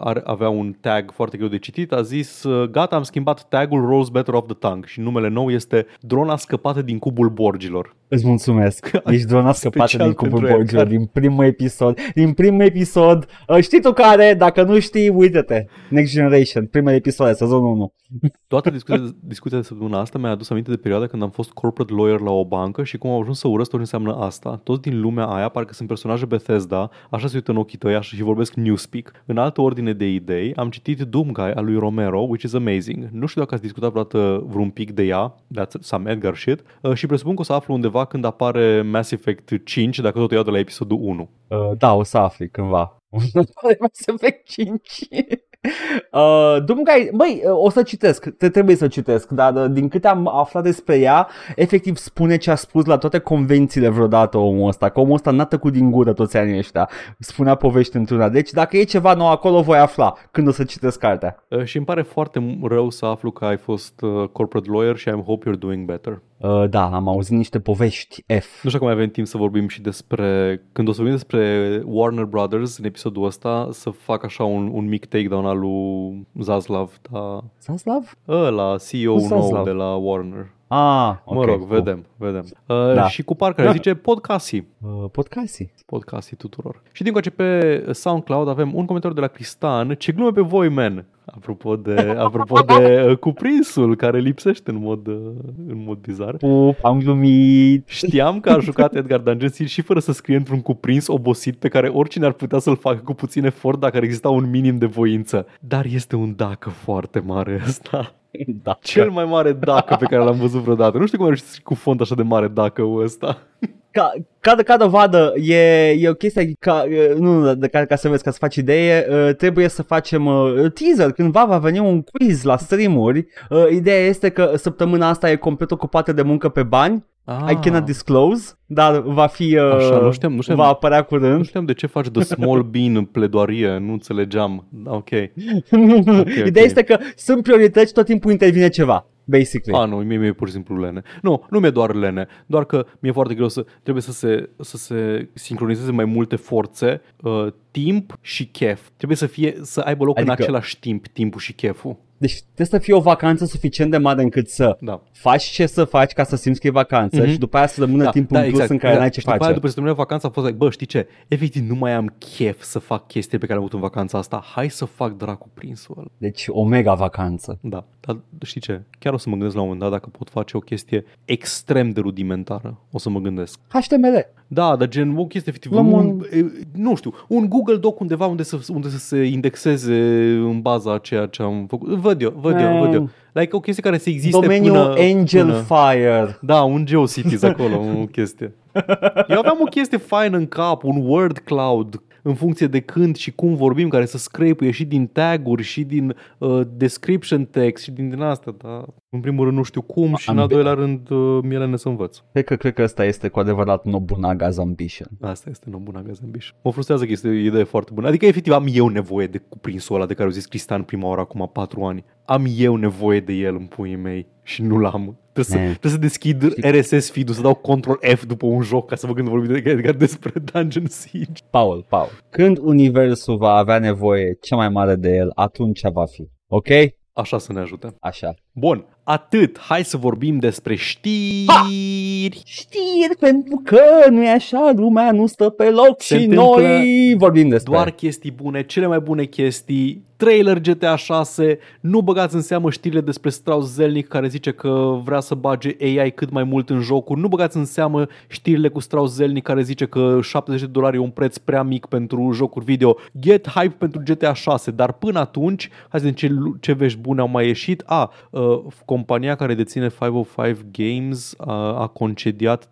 are, avea un tag foarte greu de citit a zis gata, am schimbat tagul Rose Better of the Tongue și numele nou este Drona scăpată din cubul borgilor. Îți mulțumesc. Ești drona scăpată din cubul borgilor din primul episod. Din primul episod. Știi tu care? Dacă nu știi, uite-te. Next Generation, primul episod, sezonul 1. Toată discuția, discuția de săptămâna asta mi-a adus aminte de perioada când am fost corporate lawyer la o bancă și cum am ajuns să urăsc tot ce înseamnă asta. Toți din lumea aia parcă sunt personaje Bethesda, așa se uită în ochii tăi așa și vorbesc newspeak. În altă ordine de idei, am citit Doom Guy al lui Romero, which is amazing. Nu știu dacă ați discutat vreodată vreun pic de ea, that's some Edgar shit, uh, și presupun că o să aflu undeva când apare Mass Effect 5, dacă tot o iau de la episodul 1. Uh, da, o să afli cândva. Mass Effect 5. Uh, Doomguy, băi, uh, o să citesc, te trebuie să citesc, dar uh, din câte am aflat despre ea, efectiv spune ce a spus la toate convențiile vreodată omul ăsta, că omul ăsta n-a tăcut din gură toți anii ăștia, spunea povești într-una, deci dacă e ceva nou acolo voi afla când o să citesc cartea. Uh, și îmi pare foarte rău să aflu că ai fost uh, corporate lawyer și I hope you're doing better. Uh, da, am auzit niște povești F. Nu știu cum mai avem timp să vorbim și despre, când o să vorbim despre Warner Brothers în episodul ăsta, să fac așa un, un mic takedown al lui Zaslav. Da. Zaslav? Ăla, CEO nou de la Warner. Ah, okay, mă rog, cool. vedem, vedem. Uh, da. Și cu parcă da. zice podcasti. Uh, podcasti. Podcasti tuturor. Și din coace pe SoundCloud avem un comentariu de la Cristan. Ce glume pe voi, man! Apropo de, apropo de uh, cuprinsul care lipsește în mod, uh, în mod bizar. Pup, am glumit. Știam că a jucat Edgar Dungeons și fără să scrie într-un cuprins obosit pe care oricine ar putea să-l facă cu puțin efort dacă ar exista un minim de voință. Dar este un dacă foarte mare ăsta. Dacă. Cel mai mare dacă pe care l-am văzut vreodată. Nu știu cum ar cu font așa de mare dacă ăsta. Ca, ca, de, ca dovadă, e, e o chestie ca, nu, de, ca, ca să vezi, ca să faci idee, trebuie să facem teaser, cândva va veni un quiz la streamuri. Ideea este că săptămâna asta e complet ocupată de muncă pe bani Ah. I cannot disclose, dar va fi uh, Așa, nu știam, nu știam, va apărea curând. Nu știam de ce faci The Small Bean în pledoarie, nu înțelegeam. Ok. okay Ideea okay. este că sunt priorități, tot timpul intervine ceva basically. A, nu, mie mi-e pur și simplu lene. Nu, nu mi-e doar lene, doar că mi-e foarte greu să, trebuie să se, să se sincronizeze mai multe forțe, uh, timp și chef. Trebuie să fie, să aibă loc adică, în același timp, timpul și cheful. Deci trebuie să fie o vacanță suficient de mare încât să da. faci ce să faci ca să simți că e vacanță mm-hmm. și după aia să rămână da, timpul da, în plus exact, în care da. n-ai ce face. după aia, după ce termină vacanța, a fost like, bă, știi ce? Efectiv, nu mai am chef să fac chestii pe care am avut în vacanța asta. Hai să fac dracu prinsul ăla. Deci o mega vacanță. Da, dar știi ce? Chiar o să mă gândesc la un moment dat dacă pot face o chestie extrem de rudimentară. O să mă gândesc. HTML. Da, dar gen o chestie efectiv, un, un, nu știu, un Google Doc undeva unde să, unde să se indexeze în baza a ceea ce am făcut. Văd eu, văd eu, văd eu. Like o chestie care să existe Domeniul până, Angel până... Fire. Da, un GeoCities acolo, o chestie. Eu aveam o chestie faină în cap, un word cloud în funcție de când și cum vorbim, care să scrape și din taguri și din uh, description text și din din asta, dar în primul rând nu știu cum și în al doilea rând uh, mie ne să învăț. Cred că, cred că asta este cu adevărat Nobunaga's ambition. Asta este Nobunaga's ambition. Mă frustrează că este o idee foarte bună. Adică efectiv am eu nevoie de cuprinsul ăla de care au zis Cristian prima oară acum patru ani. Am eu nevoie de el în puii mei și nu l-am. Trebuie să, trebuie să deschid RSS feed-ul, să dau Control F după un joc ca să vă când vorbim de, de, despre Dungeon Siege. Paul, Paul, când universul va avea nevoie cea mai mare de el, atunci va fi. Ok? Așa să ne ajute. Așa. Bun, atât. Hai să vorbim despre știri. Ha! Știri, pentru că nu e așa, lumea nu stă pe loc Se și noi vorbim despre. Doar chestii bune, cele mai bune chestii. Trailer GTA 6, nu băgați în seamă știrile despre Strauss Zelnick care zice că vrea să bage AI cât mai mult în jocuri. Nu băgați în seamă știrile cu Strauss Zelnick care zice că 70 de dolari e un preț prea mic pentru jocuri video. Get hype pentru GTA 6, dar până atunci, hai să vedem ce, ce vești bune au mai ieșit. A, uh, compania care deține 505 Games a, a concediat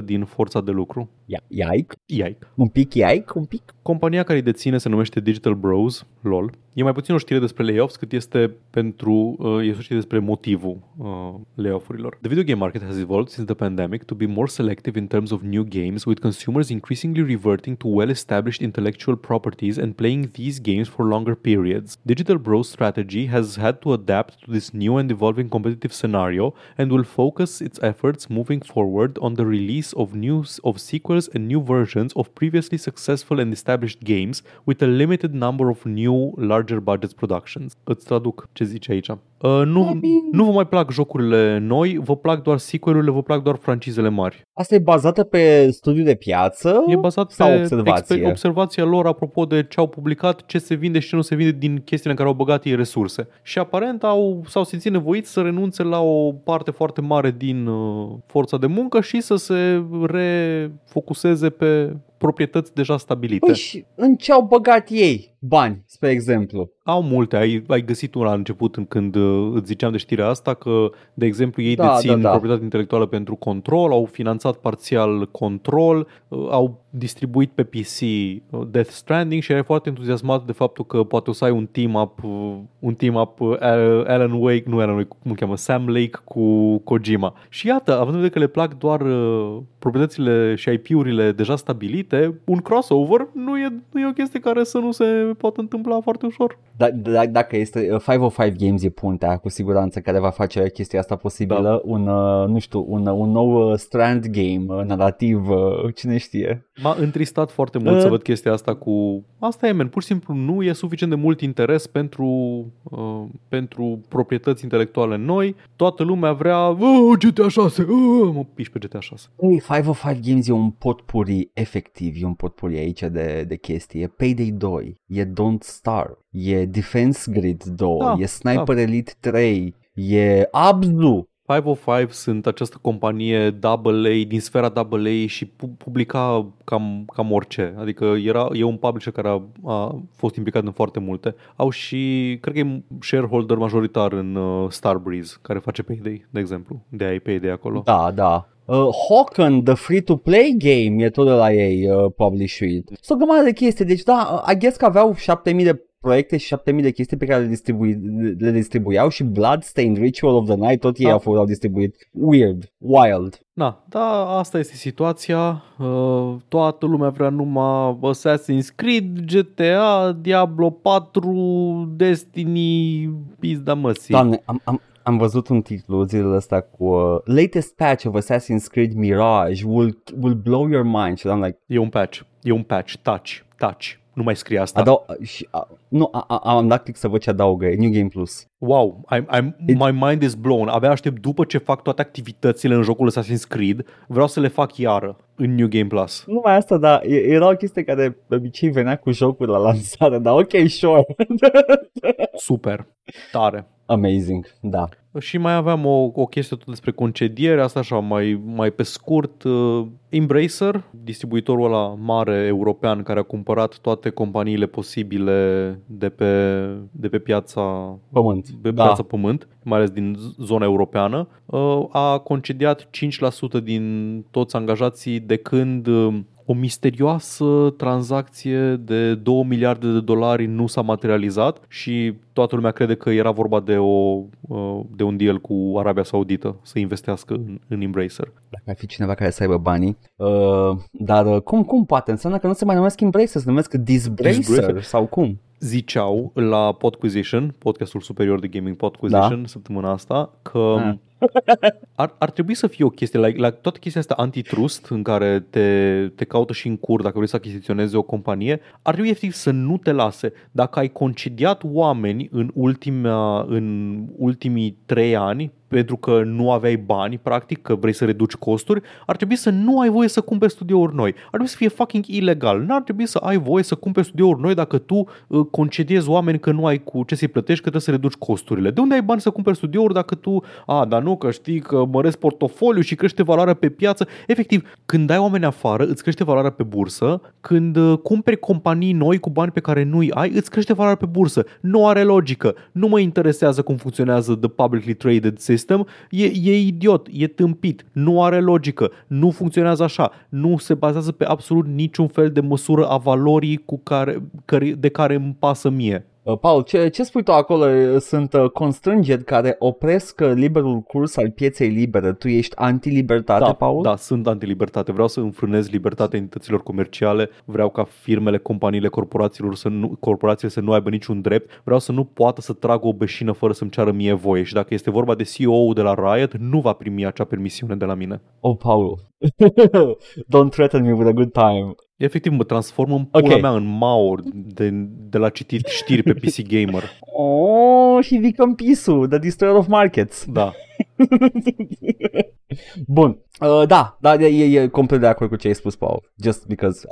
30% din forța de lucru. Iaic? Iaic. Un pic iaic? Un pic? Compania care îi deține se numește Digital Bros, LOL. E mai puțin o știre despre layoffs cât este pentru uh, e o știre despre motivul uh, layoff-urilor. The video game market has evolved since the pandemic to be more selective in terms of new games, with consumers increasingly reverting to well-established intellectual properties and playing these games for longer periods. Digital Bros strategy has had to adapt to this new and evolving evolving competitive scenario and will focus its efforts moving forward on the release of new of sequels and new versions of previously successful and established games with a limited number of new larger budget productions. Îți traduc ce zice aici. Uh, nu, nu vă mai plac jocurile noi, vă plac doar sequelurile, vă plac doar francizele mari. Asta e bazată pe studiu de piață E bazat sau pe observație? exper- observația lor apropo de ce au publicat, ce se vinde și ce nu se vinde din chestiile în care au băgat ei resurse. Și aparent au, s-au simțit nevoiți să renunțe la o parte foarte mare din uh, forța de muncă și să se refocuseze pe proprietăți deja stabilite. Păi și în ce au băgat ei bani, spre exemplu? Au multe, ai, ai găsit una la început în când uh, îți ziceam de știrea asta că, de exemplu, ei Da, dețin da, da. proprietate intelectuală pentru control, au finanțat parțial control, uh, au distribuit pe PC uh, Death Stranding și era foarte entuziasmat de faptul că poate o să ai un team-up, uh, un team-up uh, Alan Wake, nu Alan Wake, cum îl cheamă, Sam Lake cu Kojima. Și iată, având în vedere că le plac doar uh, proprietățile și IP-urile deja stabilite, un crossover nu e, nu e o chestie care să nu se poată întâmpla foarte ușor. Da, da, dacă este uh, 505 Games e puntea cu siguranță care va face chestia asta posibilă, Da. un, uh, nu știu, un, uh, un nou uh, Strand game uh, narrativ, uh, cine știe. M-a întristat foarte mult Uh. să văd chestia asta cu... Asta e, man, pur și simplu nu e suficient de mult interes pentru, uh, pentru proprietăți intelectuale noi. Toată lumea vrea oh, GTA 6, oh, mă piși pe GTA 6. Ei, 505 Games e un potpuri efectiv, e un potpuri aici de, de chestii. E Payday 2, e Don't Starve, e Defense Grid 2, Da, e Sniper Elite 3, e Abzu. 505 sunt această companie AA din sfera AA și pu- publica cam, cam orice. Adică era, e un publisher care a, a fost implicat în foarte multe. Au și, cred că e shareholder majoritar în uh, Starbreeze, care face Payday, de exemplu. De aia e Payday acolo. Da, da. Uh, Hawken, the free-to-play game, e tot de la ei uh, published. Sunt o grămadă de chestii, deci da, I guess că aveau 7000 de proiecte și 7000 de chestii pe care le, distribui, le distribuiau și Bloodstained Ritual of the Night tot ei Da. au, fost, au distribuit. Weird, wild. Da, da, asta este situația. Uh, toată lumea vrea numai Assassin's Creed, GTA, Diablo 4, Destiny, pizda măsii. Doamne, am, am, am văzut un titlu zilele astea cu uh, Latest patch of Assassin's Creed Mirage will, will blow your mind și am like, E un patch, e un patch, touch, touch. Nu mai scrie asta. adau, și, uh, nu, a, a, am dat click să văd ce adaugă, e New Game Plus. Wow, I'm, I'm, my mind is blown. Abia aștept după ce fac toate activitățile în jocul Assassin's Creed, vreau să le fac iară în New Game Plus. Nu mai asta, dar e- era o chestie care de obicei venea cu jocul la lansare, dar ok, sure. Super, tare. Amazing, da. Și mai aveam o, o chestie tot despre concediere, asta așa mai, mai pe scurt. Uh, Embracer, distribuitorul ăla mare european care a cumpărat toate companiile posibile de pe, de pe piața Pământ. pe da. piața pământ, mai ales din z- zona europeană, uh, a concediat 5% din toți angajații de când uh, o misterioasă tranzacție de 2 miliarde de dolari nu s-a materializat și toată lumea crede că era vorba de, o, uh, de un deal cu Arabia Saudită să investească în, în Embracer. Dacă ar fi cineva care să aibă banii. Uh, dar uh, cum, cum poate? Înseamnă că nu se mai numesc Embracer, se numesc Disbracer, Disbracer. sau cum? Ziceau la Podquisition, podcastul superior de gaming Podquisition, da. săptămâna asta, că Ah. Ar, ar trebui să fie o chestie, la, la toată chestia asta antitrust în care te, te caută și în cur dacă vrei să achiziționezi o companie, ar trebui efectiv să nu te lase. Dacă ai concediat oameni în, ultima, în ultimii trei ani pentru că nu aveai bani, practic, că vrei să reduci costuri, ar trebui să nu ai voie să cumperi studiouri noi. Ar trebui să fie fucking ilegal. N-ar trebui să ai voie să cumperi studiouri noi dacă tu uh, concediezi oameni că nu ai cu ce să-i plătești, că trebuie să reduci costurile. De unde ai bani să cumperi studiouri dacă tu, a, dar nu, că știi că măresc portofoliu și crește valoarea pe piață. Efectiv, când ai oameni afară, îți crește valoarea pe bursă. Când uh, cumperi companii noi cu bani pe care nu-i ai, îți crește valoarea pe bursă. Nu are logică. Nu mă interesează cum funcționează the publicly traded system. E, e idiot, e tâmpit, nu are logică, nu funcționează așa, nu se bazează pe absolut niciun fel de măsură a valorii cu care, care, de care îmi pasă mie. Uh, Paul, ce, ce spui tu acolo? Sunt uh, constrângeri care opresc uh, liberul curs al pieței libere. Tu ești anti-libertate, Da, Paul? da, sunt anti-libertate. Vreau să înfrânez libertatea entităților comerciale. Vreau ca firmele, companiile, corporațiilor să nu, corporațiile să nu aibă niciun drept. Vreau să nu poată să tragă o beșină fără să-mi ceară mie voie. Și dacă este vorba de CEO-ul de la Riot, nu va primi acea permisiune de la mine. Oh, Paul. Don't threaten me with a good time. Efectiv mă transform în pula Ok. mea în Mao de, de la citit știri pe PC Gamer. Oh, he become Pisu, the destroyer of markets. Da. Bun. Uh, da, da, e, e complet de acord cu ce ai spus, Paul. Just because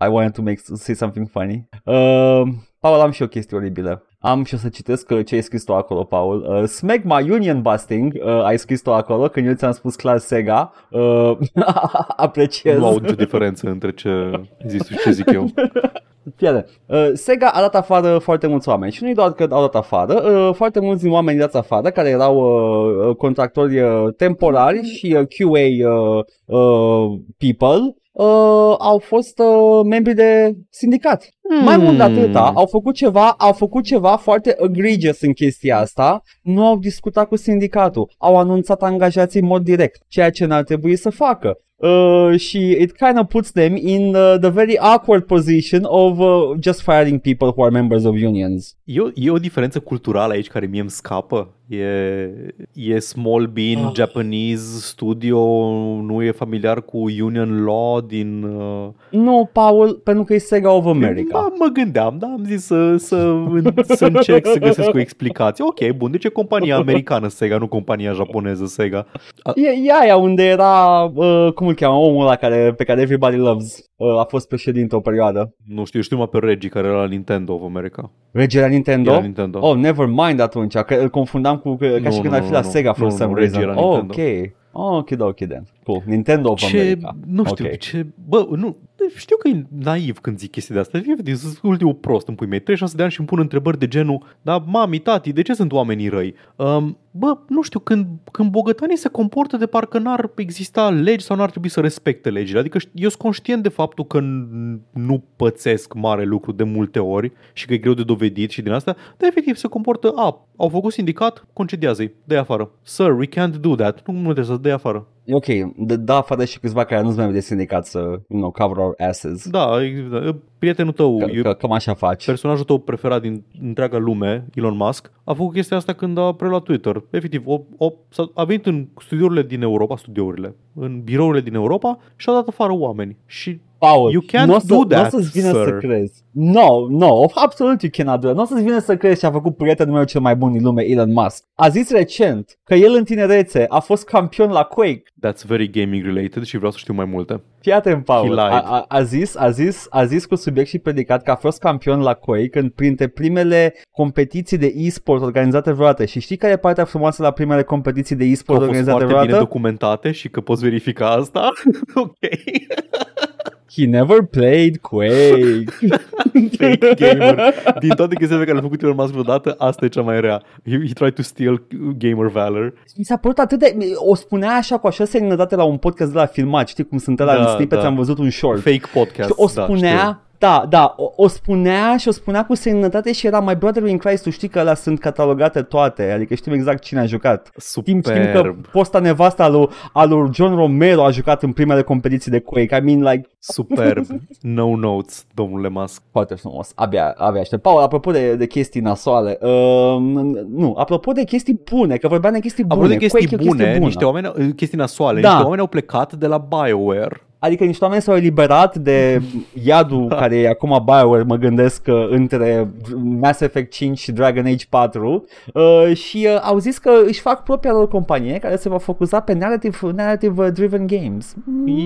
I, I wanted to make say something funny. Uh, Paul, am și o chestie oribilă. Am și o să citesc uh, ce ai scris tu acolo, Paul. Uh, Smegma Union Busting, uh, ai scris tu acolo, când eu ți-am spus clar Sega. Uh, apreciez. Nu aud nicio diferență între ce zici tu și ce zic eu. Fiare. Uh, Sega a dat afară foarte mulți oameni și nu doar că au dat afară, uh, foarte mulți din oameni dați afară care erau uh, uh, contractori uh, temporari și uh, QA uh, uh, people uh, au fost uh, membri de sindicat. Hmm. Mai mult de atâta, au făcut ceva, au făcut ceva foarte egregious în chestia asta, nu au discutat cu sindicatul, au anunțat angajații în mod direct, ceea ce n-ar trebui să facă. Uh, și it kind of puts them in uh, the very awkward position of uh, just firing people who are members of unions. E o, e o diferență culturală aici care mie îmi scapă. E, e small bean Ah. Japanese studio, nu e familiar cu union law din... Uh... Nu, Paul, pentru că e Sega of America. Da, mă gândeam, da, am zis să, să, să încerc să găsesc o explicație. Ok, bun, de ce compania americană Sega, nu compania japoneză Sega? E, e aia unde era, uh, cum îl cheamă, omul ăla care, pe care everybody loves. Uh, a fost președinte o perioadă. Nu știu, știu numai pe Reggie care era la Nintendo of America. Regele la Nintendo? Era Nintendo. Oh, never mind atunci, că îl confundam cu, ca Nu, și când nu, ar fi nu, la nu. Sega for Nu, some nu, Reggie reason. era Oh, Nintendo. ok. Oh, ok, da, ok, then. Cool. Nintendo of ce, America. nu știu, Ok. ce, bă, nu, știu că e naiv când zic chestii de astea, efectiv, sunt ultimul prost în pui mei, 36 de ani și îmi pun întrebări de genul, da, mami, tati, de ce sunt oamenii răi? Um, bă, nu știu, când, când bogătanii se comportă de parcă n-ar exista legi sau n-ar trebui să respecte legile, adică șt- eu sunt conștient de faptul că n- nu pățesc mare lucru de multe ori și că e greu de dovedit și din asta, dar efectiv se comportă, a, au făcut sindicat, concediază-i, dă afară. Sir, we can't do that. Nu, nu trebuie să dai afară. E ok, de, da afară și câțiva care nu-ți membri de sindicat să, you know, cover our asses. Da, e- prietenul tău, Că, e că, cam așa faci. personajul tău preferat din întreaga lume, Elon Musk, a făcut chestia asta când a preluat Twitter. Efectiv, o, o, s-a- a venit în studiourile din Europa, studiourile, în birourile din Europa și a dat afară oameni. Și Paul, You can't n-o să, do that, n-o să-ți vină sir. să crezi. No, no, absolut you cannot do that. Nu o să-ți vină să crezi ce a făcut prietenul meu cel mai bun din lume, Elon Musk. A zis recent că el în tinerețe a fost campion la Quake. that's very gaming related și vreau să știu mai multe. Fii atent, Paul. He A, lied. a, a, zis, a, zis, a zis cu subiect și predicat că a fost campion la Quake în printre primele competiții de e-sport organizate vreodată. Și știi care e partea frumoasă la primele competiții de Că e-sport au fost organizate foarte bine vreodată? documentate și că poți verifica asta. ok. He never played Quake. Fake gamer. Din toate chestiile pe care le-a făcut Elon Musk vreodată, asta e cea mai rea. He, he tried to steal gamer valor. Mi s-a părut atât de... O spunea așa cu așa seninătate la un podcast de la filmat, știi cum sunt ăla Da, în snippets, da. am văzut un short. Fake podcast. și o da, spunea, știu. Da, da, o, o spunea și o spunea cu seninătate și era My Brother in Christ, tu știi că alea sunt catalogate toate, adică știm exact cine a jucat. Știm, știm că Superb. posta nevasta lui, a lui John Romero a jucat în primele competiții de Quake. I mean, like, Superb. No notes, domnule Musk. foarte frumos. Abia, abia aștept. Paul, apropo de, de chestii nasoale, uh, nu, apropo de chestii bune, că vorbeam de chestii bune. Apropo de chestii Quake e o chestie bune, bună. niște oameni, chestii nasoale, Da. niște oameni au plecat de la BioWare. Adică niște oameni s-au eliberat de iadul Da. care e acum BioWare, mă gândesc că între Mass Effect 5 și Dragon Age 4 uh, și uh, au zis că își fac propria lor companie care se va focusa pe narrative, narrative driven games.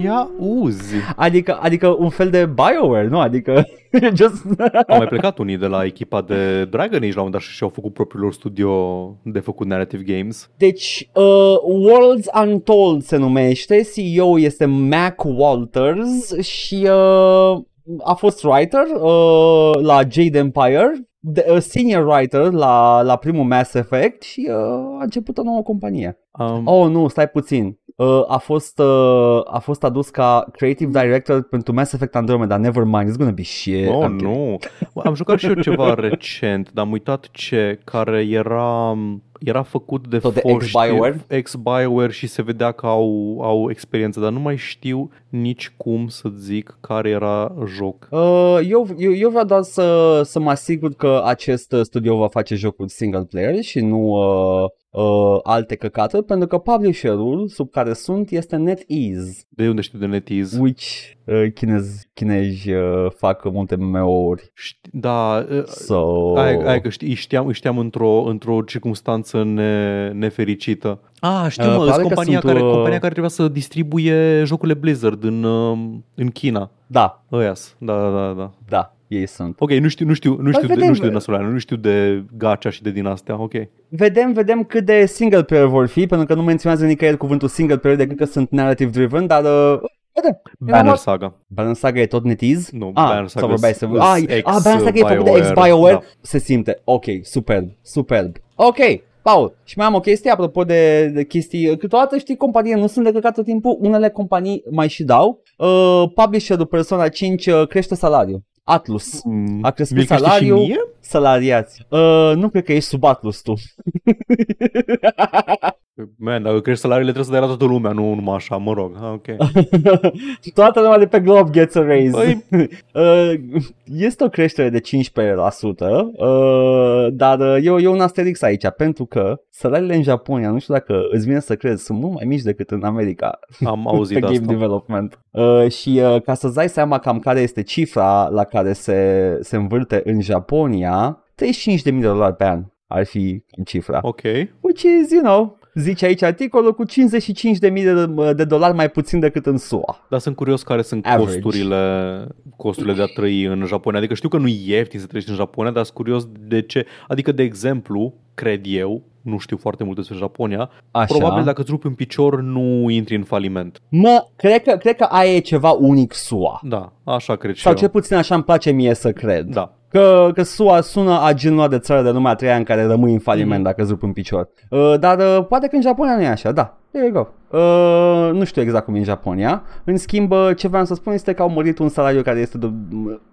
Ia uzi. Adică, adică un fel de BioWare, nu? Adică just... Au mai plecat unii de la echipa de Dragon Age la un moment dat și și-au făcut propriul lor studio de făcut narrative games. Deci, uh, Worlds Untold se numește, CEO este Mac Walters și uh, a fost writer uh, la Jade Empire, de, uh, senior writer la, la primul Mass Effect și uh, a început o nouă companie. Um, Oh, nu, stai puțin. Uh, a, fost, uh, a fost adus ca creative director pentru Mass Effect Andromeda. Never mind, it's gonna be shit. Oh, I'm kidding. nu. Am jucat și eu ceva recent, dar am uitat ce, care era era făcut de Tot de foști ex-BioWare? ex-BioWare și se vedea că au, au experiență, dar nu mai știu nici cum să zic care era joc. Uh, eu, eu, eu vreau doar să, să mă asigur că acest uh, studio va face jocuri single player și nu uh, uh, alte căcaturi, pentru că publisherul sub care sunt este NetEase, De unde știu de NetEase? which uh, chinezi, chinezi uh, fac multe MMO-uri. Ști- Da, uh, So, Aia, aia că știi, îi știam, îi știam într-o, într-o circunstanță ne, nefericită. Ah, știu, Uh, mă, probabil că compania, sunt, care, uh, compania care trebuia să distribuie jocurile Blizzard în, uh, în China. da, Ăias, da, da, da, da. da, ei sunt. Ok, nu știu, nu știu, nu știu, de, vedem. nu știu de nasolane, nu știu de gacha și de din astea, ok. Vedem, vedem cât de single player vor fi, pentru că nu menționează nicăieri cuvântul single player decât că sunt narrative driven, dar uh, vedem. Banner what? Saga. Banner Saga e tot NetEase? Nu, ah, Banner Saga sau vorbeai să... is Ah, ex, ah, Banner Saga e făcut de BioWare, ex-BioWare? da. Se simte. Ok, superb, superb. Ok, Paul, și mai am o chestie apropo de, de chestii. Câteodată știi, companii nu sunt de căcat tot timpul, unele companii mai și dau. Uh, publisherul Persona 5 uh, crește salariul. Atlus. Mm, A crescut mi-l crește salariul. Și mie? Salariați. Uh, nu cred că ești sub Atlus tu. Man, dacă crești salariile trebuie să dai la toată lumea, nu numai așa, mă rog. Ah, ok. Toată lumea de pe glob gets a raise. Păi- uh, este o creștere de 15%, uh, dar uh, eu, eu un asterix aici, pentru că salariile în Japonia, nu știu dacă îți vine să crezi, sunt mult mai mici decât în America Am pe auzit game asta. development. Uh, și uh, ca să-ți dai seama cam care este cifra la care se, se învârte în Japonia, 35.000 de dolari pe an ar fi cifra. Ok. Which is, you know, zice aici articolul cu 55.000 de, de dolari mai puțin decât în SUA. Dar sunt curios care sunt Average. costurile, costurile de a trăi în Japonia. Adică știu că nu e ieftin să trăiești în Japonia, dar sunt curios de ce. Adică, de exemplu, cred eu, nu știu foarte mult despre Japonia, Așa. probabil dacă îți rupi un picior nu intri în faliment. Mă, cred că, cred că aia e ceva unic SUA. Da, așa cred și Sau eu. cel puțin așa îmi place mie să cred. Da. Că, că SUA sună a genul ăla de țară de lumea a treia în care rămâi în faliment Mhm. dacă îți rupi în picior. Uh, dar uh, poate că în Japonia nu e așa, da. There you go. Uh, nu știu exact cum e în Japonia. În schimb, uh, ce vreau să spun este că au mărit un salariu care este de,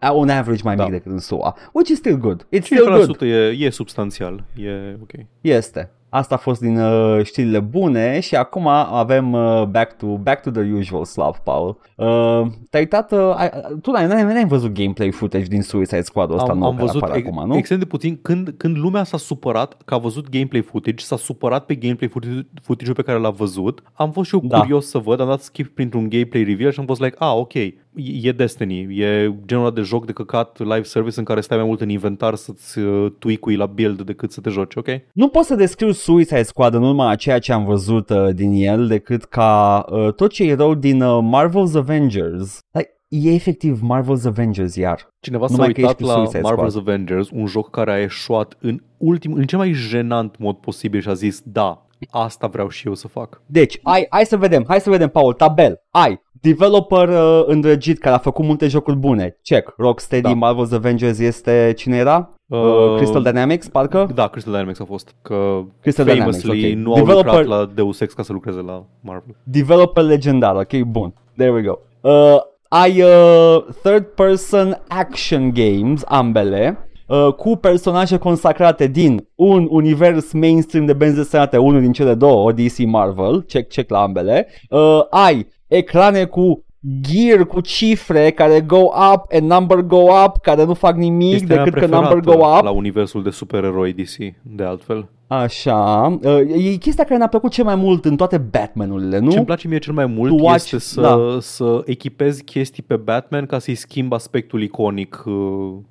uh, un average mai Da. mic decât în SUA. Which is still good. It's still good. 5% e, e substanțial. E ok. Este. Asta a fost din uh, știrile bune și acum avem uh, back, to, back to the usual slab, Paul. Uh, te-ai uitat, uh, ai, tu n-ai, n-ai, n-ai văzut gameplay footage din Suicide Squad ăsta Am, nou am care văzut apare ex- acum, nu? extrem de puțin când, când lumea s-a supărat că a văzut gameplay footage, s-a supărat pe gameplay footage- footage-ul pe care l-a văzut. Am fost și eu Da. curios să văd, am dat skip printr-un gameplay reveal și am fost like, ah, ok, e- e Destiny, e genul ăla de joc de căcat live service în care stai mai mult în inventar să-ți uh, tweak la build decât să te joci, ok? Nu pot să descriu Suicide Squad în urma a ceea ce am văzut uh, din el decât ca uh, tot ce e rău din uh, Marvel's Avengers. Like, e efectiv Marvel's Avengers iar. Cineva s-a Numai că uitat ești cu la Suicide Marvel's Squad. Avengers, un joc care a eșuat în ultim, în cel mai jenant mod posibil și a zis, da, asta vreau și eu să fac. Deci, ai, hai să vedem, hai să vedem, Paul, tabel. Ai developer uh, îndrăgit care a făcut multe jocuri bune. Check. Rocksteady, Da. Marvel's Avengers este cine era? Uh, Uh, Crystal Dynamics, parcă? Da, Crystal Dynamics a fost. Că Crystal Dynamics, famously ok. nu au Developer- lucrat la Deus Ex ca să lucreze la Marvel. Developer legendar, ok, bun. There we go. Uh, ai uh, third person action games, ambele, uh, cu personaje consacrate din un univers mainstream de benzi desenate, unul din cele două, DC Marvel, check, check la ambele. Uh, ai ecrane cu gear cu cifre care go up and number go up, care nu fac nimic Este mea decât că number go preferată up. la universul de supereroi DC, de altfel. Așa, uh, e chestia care ne-a plăcut cel mai mult în toate Batmanurile, nu? Ce îmi place mie cel mai mult To watch- este să, da. să echipezi chestii pe Batman ca să-i schimb aspectul iconic uh,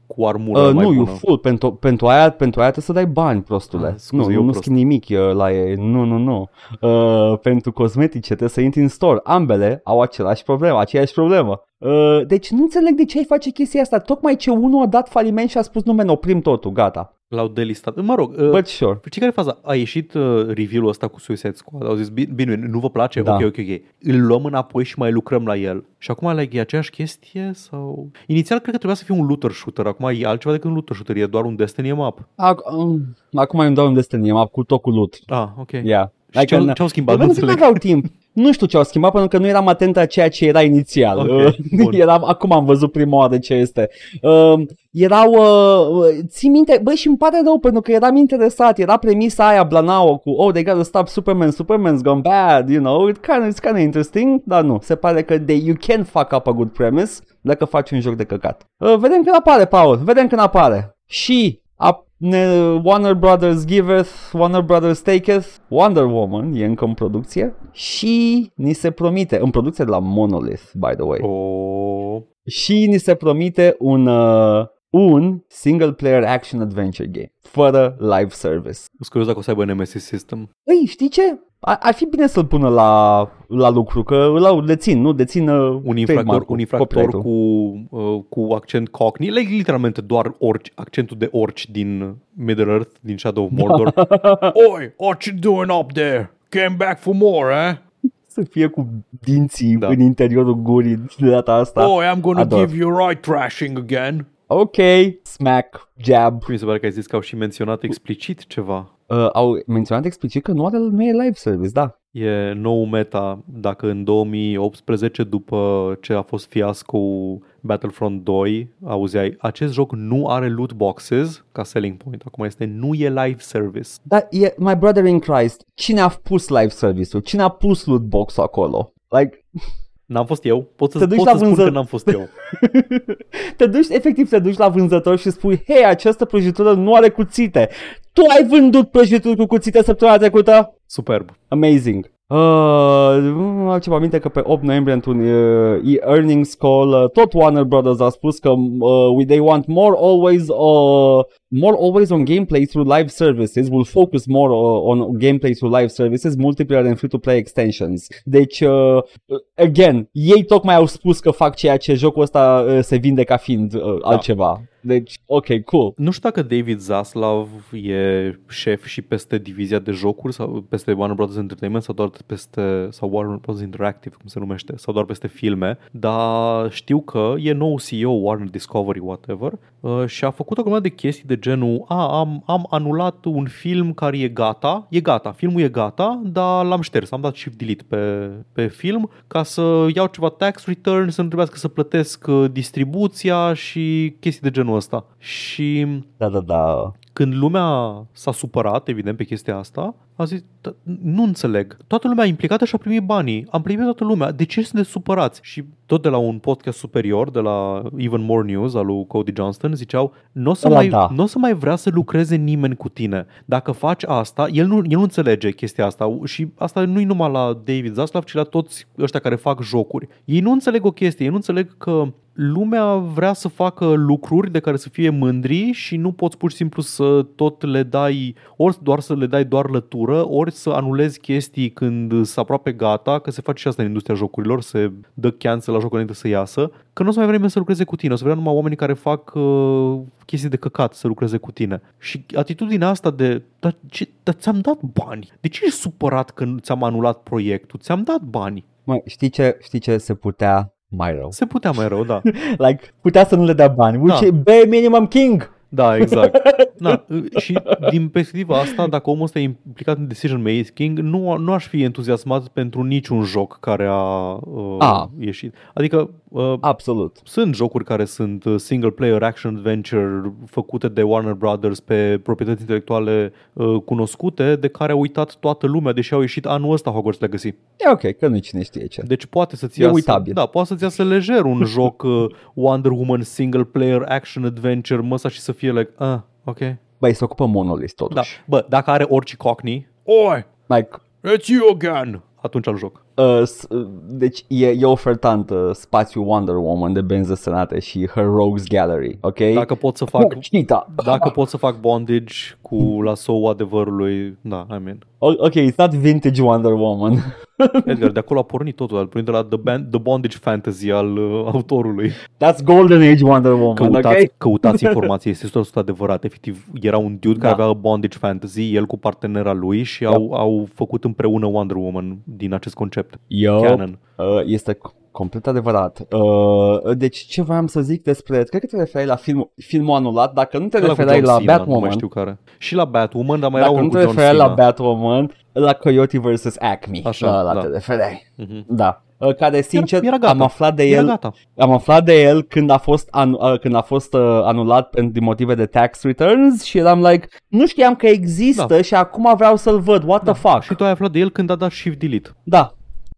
cu armură Uh, mai nu, you bună. full, pentru, pentru, aia, pentru aia trebuie să dai bani, prostule. Ah, scuze, nu, eu nu, nu prost. schimbi nimic uh, la ei. Nu, nu, nu. Uh, pentru cosmetice trebuie să intri în store. Ambele au același problemă, aceeași problemă. Uh, deci nu înțeleg de ce ai face chestia asta. Tocmai ce unul a dat faliment și a spus, nu, men, oprim totul, gata. L-au delistat. Mă rog, uh, But sure. Știi care e faza? A ieșit uh, review-ul ăsta cu Suicide Squad. Au zis, bine, bine, nu vă place? Da. Ok, ok, ok. Îl luăm înapoi și mai lucrăm la el. Și acum, like, e aceeași chestie? sau... Inițial cred că trebuia să fie un looter shooter. Acum e altceva decât un looter shooter. E doar un Destiny map. Ac- um, acum îmi dau un Destiny, am cu tot cu loot. Ah, ok. Yeah. Și ce-au- ce-au schimbat? Nu Pentru că înțeleg. n-aveau timp. Nu știu ce au schimbat pentru că nu eram atent la ceea ce era inițial. Ok, Uh, bun. eram, acum am văzut prima oară ce este. Uh, erau, uh, ții minte, băi și îmi pare rău pentru că eram interesat, era premisa aia Blanao cu oh they gotta stop Superman, Superman's gone bad, you know, it kind of, it's kind of interesting, dar nu, se pare că they, you can fuck up a good premise dacă faci un joc de căcat. Uh, vedem când apare, Paul, vedem când apare. Și a, ne, Warner Brothers giveth, Warner Brothers taketh, Wonder Woman e încă în producție și ni se promite, în producție de la Monolith, by the way, Oh. și ni se promite un, uh, un single player action adventure game, fără live service. Sunt curios dacă o să aibă Nemesis System. Păi, știi ce? Ar, ar fi bine să-l pună la, la lucru, că îl au, dețin, nu? Dețin uh, Un infractor, trademark-ul, un infractor copyright-ul. cu, uh, cu accent cockney, like, literalmente doar orci, accentul de orci din Middle Earth, din Shadow of Mordor. Oi, what you doing up there? Came back for more, eh? Să fie cu dinții Da. în interiorul gurii de data asta. Oh, I'm gonna Ador. give you right trashing again. Ok, smack, jab. Mi se pare că ai zis că au și menționat explicit ceva. Uh, au menționat explicit că nu, are, nu e live service, da. E nou meta dacă în 2018, după ce a fost fiasco Battlefront 2, auzeai, acest joc nu are loot boxes ca selling point. Acum este nu e live service. Dar e, my brother in Christ, cine a pus live service-ul? Cine a pus loot box-ul acolo? Like, N-am fost eu. Pot să, Te duci pot la să spun vânză- că n-am fost eu. te duci, efectiv te duci la vânzător și spui, hei, această prăjitură nu are cuțite. Tu ai vândut prăjituri cu cuțite săptămâna trecută? Superb. Amazing. Uh, nu am ceva aminte că pe 8 noiembrie într-un uh, e-earnings call uh, tot Warner Brothers a spus că uh, they want more always uh, more always on gameplay through live services. Will focus more uh, on gameplay through live services multiplayer and free-to-play extensions. Deci uh, again ei tocmai au spus că fac ceea ce jocul ăsta uh, se vinde ca fiind uh, altceva deci ok cool. Nu știu dacă David Zaslav e șef și peste divizia de jocuri sau peste Warner Brothers Entertainment sau doar peste sau Warner Brothers Interactive, cum se numește, sau doar peste filme, dar știu că e nou CEO Warner Discovery, whatever, uh, și a făcut o grămadă de chestii de genul a, am, am anulat un film care e gata, e gata, filmul e gata, dar l-am șters, am dat shift delete pe, pe film ca să iau ceva tax return, să nu trebuiască să plătesc uh, distribuția și chestii de genul ăsta. Și da da da când lumea s-a supărat, evident, pe chestia asta, a zis, "Da, nu înțeleg. Toată lumea implicată și a primit banii. Am primit toată lumea. De ce sunteți supărați? Și tot de la un podcast superior, de la Even More News, al lui Cody Johnston, ziceau, nu o să, Ăla mai, da. n-o să mai vrea să lucreze nimeni cu tine. Dacă faci asta, el nu, el nu înțelege chestia asta și asta nu-i numai la David Zaslav, ci la toți ăștia care fac jocuri. Ei nu înțeleg o chestie, ei nu înțeleg că lumea vrea să facă lucruri de care să fie mândri și nu poți pur și simplu să tot le dai, ori doar să le dai doar lătură, ori să anulezi chestii când sunt aproape gata, că se face și asta în industria jocurilor, se dă cancel la jocul înainte să iasă, că nu o să mai vrea nimeni să lucreze cu tine, o să vrea numai oamenii care fac uh, chestii de căcat să lucreze cu tine. Și atitudinea asta de, dar, ce, dar ți-am dat bani, de ce ești supărat când ți-am anulat proiectul? Ți-am dat bani. Mă, știi ce, știi ce se putea mai rău? Se putea mai rău, da. like, putea să nu le dea bani. Which Da. is bare minimum king. Da, exact. Na, și din perspectiva asta, dacă omul ăsta e implicat în decision making, nu, nu aș fi entuziasmat pentru niciun joc care a uh, A. ieșit. Adică uh, Absolut. sunt jocuri care sunt uh, single player action adventure făcute de Warner Brothers pe proprietăți intelectuale uh, cunoscute, de care a uitat toată lumea, deși au ieșit anul ăsta Hogwarts Legacy. E ok, că nu cine știe ce. Deci poate să-ți E iasă, uitabil. da, poate să-ți iasă lejer un joc uh, Wonder Woman single player action adventure, măsa și să fie like, ah, ok. Băi, se ocupă Monolith Da, totuși. bă, dacă are orice cockney, oi, Like, it's you again, atunci al joc. uh, s- uh, deci e, e ofertant uh, spațiul Wonder Woman de benzi desenate și Her Rogues Gallery, ok? Dacă pot să fac, Cheetah. dacă pot să fac bondage cu lasou adevărului, da, I mean. O- Ok, it's not vintage Wonder Woman. Edgar, de acolo a pornit totul, a pornit de la The, Band, The Bondage Fantasy al uh, autorului. That's Golden Age Wonder Woman, Căutați, ok? căutați informații, este 100% adevărat. Efectiv, era un dude care Da. avea Bondage Fantasy, el cu partenera lui și au, au făcut împreună Wonder Woman din acest concept. Yo, Canon. uh, este complet adevărat. Uh, deci ce voiam să zic despre, cred că te referai la film, filmul anulat, dacă nu te Ăla cu referai John la Cena, Nu Batwoman, mai știu care. Și la Batwoman, dar mai dacă era nu unul te cu John referai Cena. la Batwoman, la Coyote vs. Acme, Așa, la da. te referai. Mhm. Da. Uh, Care, sincer, era gata. am aflat de Era el gata. Am aflat de el când a fost, an, uh, când a fost uh, anulat pentru din motive de tax returns și eram like, nu știam că există Da. și acum vreau să-l văd, what the fuck. Și tu ai aflat de el când a dat Shift Delete. Da,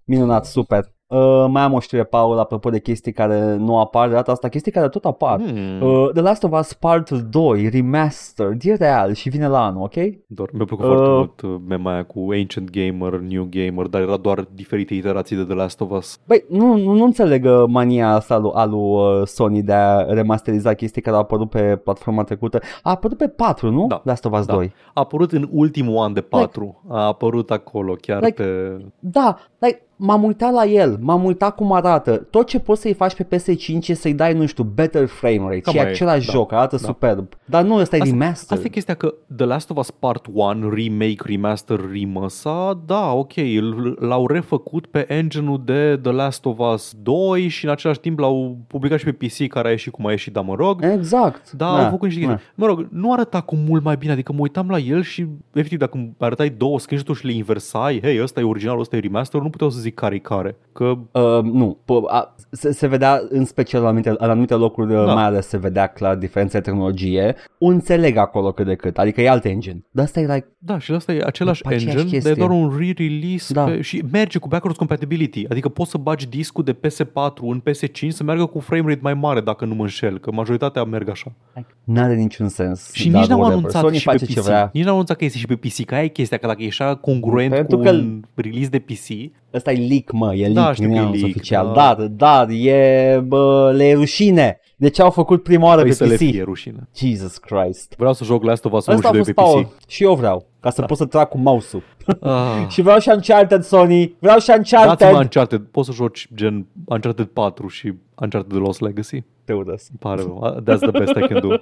minunat, super. Uh, mai am o știre, Paul, apropo de chestii care nu apar de data asta, chestii care tot apar. Hmm. Uh, The Last of Us Part 2 Remastered e real și vine la anul, ok? Doar, mi-a plăcut Uh. foarte mult uh, mema aia cu Ancient Gamer, New Gamer, dar era doar diferite iterații de The Last of Us. Băi, nu, nu, nu înțeleg uh, mania asta lui, a lui uh, Sony de a remasteriza chestii care au apărut pe platforma trecută. A apărut pe 4, nu? Da. Last of Us Da. 2. A apărut în ultimul an de 4. A apărut acolo, chiar Like- pe... Da, like, m-am uitat la el, m-am uitat cum arată. Tot ce poți să-i faci pe PS5 e să-i dai, nu știu, better frame rate Cam și e aia e, același da, joc, arată da. superb. Dar nu, ăsta e Asta- remaster. Asta e chestia că The Last of Us Part 1, remake, remaster, remăsa, da, ok, îl- l-au refăcut pe engine-ul de The Last of Us 2 și în același timp l-au publicat și pe PC care a ieșit cum a ieșit, da, mă rog. Exact. Da, au făcut niște chestii. Mă rog, nu arăta cu mult mai bine, adică mă uitam la el și efectiv dacă arătai două screenshot și le inversai, hei, ăsta e original, ăsta e remaster, nu puteau să zic care care. Că Uh, nu, p- a, se, se vedea în special la anumite, în anumite locuri, da. Da. mai ales se vedea clar diferența de tehnologie. Înțeleg acolo cât de cât, adică e alt engine. Dar asta e like, Da, și asta e același După aceeași engine, chestie. dar e doar un re-release Da. pe, și merge cu backwards compatibility. Adică poți să bagi discul de PS4 în PS5 să meargă cu frame rate mai mare dacă nu mă înșel, că majoritatea merg așa. like n-are niciun sens. Și dar nici n-au whatever. anunțat Sony și pe face PC. ce vrea. Nici n-au anunțat că este și pe PC, că aia e chestia, că dacă e așa congruent Pentru cu că- un release de PC, Ăsta e leak, mă, e Da, leak, știu nu că e e anunț leak, oficial. da. Dar, dar, e, bă, le e rușine. De ce au făcut prima oară păi pe să le PC? fie rușine. Jesus Christ. Vreau să joc Last of Us 1 Asta și a 2 fost pe Paul. PC. Și eu vreau, ca să pot să trag cu mouse-ul. Ah. Și vreau și Uncharted, Sony. Vreau și Dați-mă Uncharted. Uncharted. Poți să joci gen Uncharted 4 și Uncharted The Lost Legacy? Te urăsc. Îmi pare rău. That's the best I can do.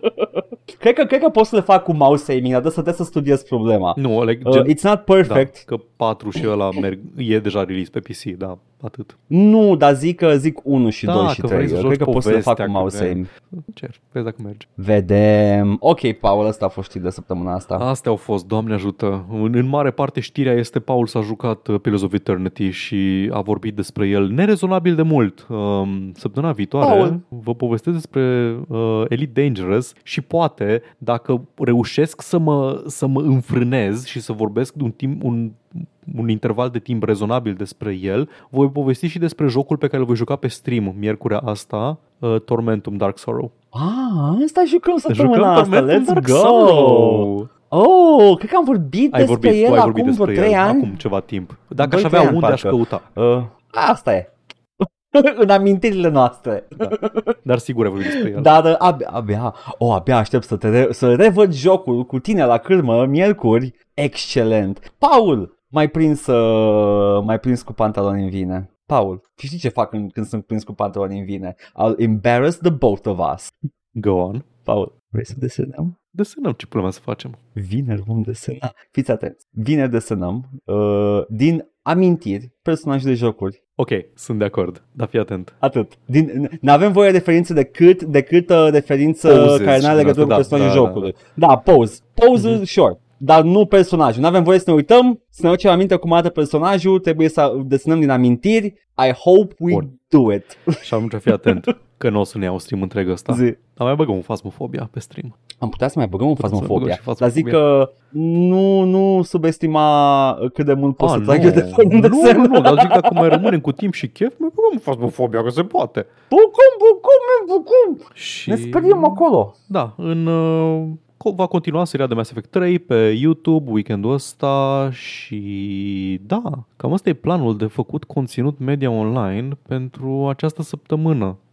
Cred că, cred că pot să le fac cu mouse aiming, dar trebuie să studiez problema. Nu, like, Uh, gen, it's not perfect. Da, că 4 și ăla merg, e deja release pe PC, da, atât. Nu, dar zic că zic 1 și Da, 2 și că 3. vrei să Eu joci cred că pot să le fac povestea, cu că mouse vrei. aim. Cer, vezi dacă merge. Vedem. Ok, Paul, ăsta a fost știri de săptămâna asta. Astea au fost, Doamne ajută. În, în mare parte știrea este Paul s-a jucat uh, Pillars of Eternity și a vorbit despre el nerezonabil de mult. Um, săptămâna viitoare Paul. vă povestesc despre uh, Elite Dangerous și poate dacă reușesc să mă, să mă înfrânez și să vorbesc de un timp, un un interval de timp rezonabil despre el, voi povesti și despre jocul pe care îl voi juca pe stream miercurea asta, uh, Tormentum Dark Sorrow. Ah, asta jucăm săptămâna Jucăm asta. Tormentum Let's Dark go! Sorrow. Oh, cred că am vorbit Ai despre vorbit, el tu ai acum vorbit vreo despre 3 el ani. acum ceva timp. Dacă Doi, aș trei avea ani, unde aș parcă. căuta. Uh, asta e. în amintirile noastre. Da. Dar sigur ai vorbit despre el. Dar uh, abia, abia, oh, abia aștept să, te re- să revăd jocul cu tine la cârmă miercuri. Excelent. Paul, mai prins, uh, mai prins cu pantaloni în vine. Paul, știi ce fac când, când sunt prins cu pantaloni în vine? I'll embarrass the both of us. Go on. Paul, vrei să desenăm? Desenăm ce problema să facem. Vineri vom desena. Fiți atenți. Vineri desenăm uh, din amintiri personaje de jocuri. Ok, sunt de acord, dar fii atent. Atât. Din, nu avem voie referințe decât, decât uh, referință Poses care nu și are legătură cu asta, da, personajul da, jocului. Da, pose. Pose, mm-hmm. sure. Dar nu personajul. Nu avem voie să ne uităm, să ne aducem aminte cum arată personajul, trebuie să desenăm din amintiri. I hope we Bun. do it. Și atunci fii atent că nu o să ne iau stream întreg ăsta. Zi. Dar mai băgăm un fasmofobia pe stream. Am putea să mai băgăm un Putem să mai băgăm fasmofobia. și Dar zic fasmofobia. că nu, nu subestima cât de mult poți Ah, să nu. trag eu de fără nu, desen. nu, nu, dar zic dacă mai rămânem cu timp și chef, mai băgăm un fasmofobia, că se poate. Bucum, bucum, man, bucum. Și... Ne speriem acolo. Da, în, uh, co- va continua seria de Mass Effect 3 pe YouTube weekendul ăsta și da, cam asta e planul de făcut conținut media online pentru această săptămână.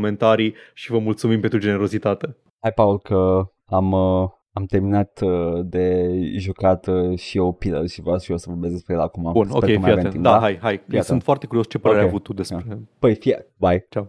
comentarii și vă mulțumim pentru generozitate. Hai, Paul, că am, uh, am terminat uh, de jucat uh, și eu Pillar și vreau și eu să vorbesc despre el acum. Bun, Sper ok, fii atent. Da, hai, hai. Fii Sunt foarte curios ce părere okay. ai avut tu despre... Păi, fie, bye. Ciao.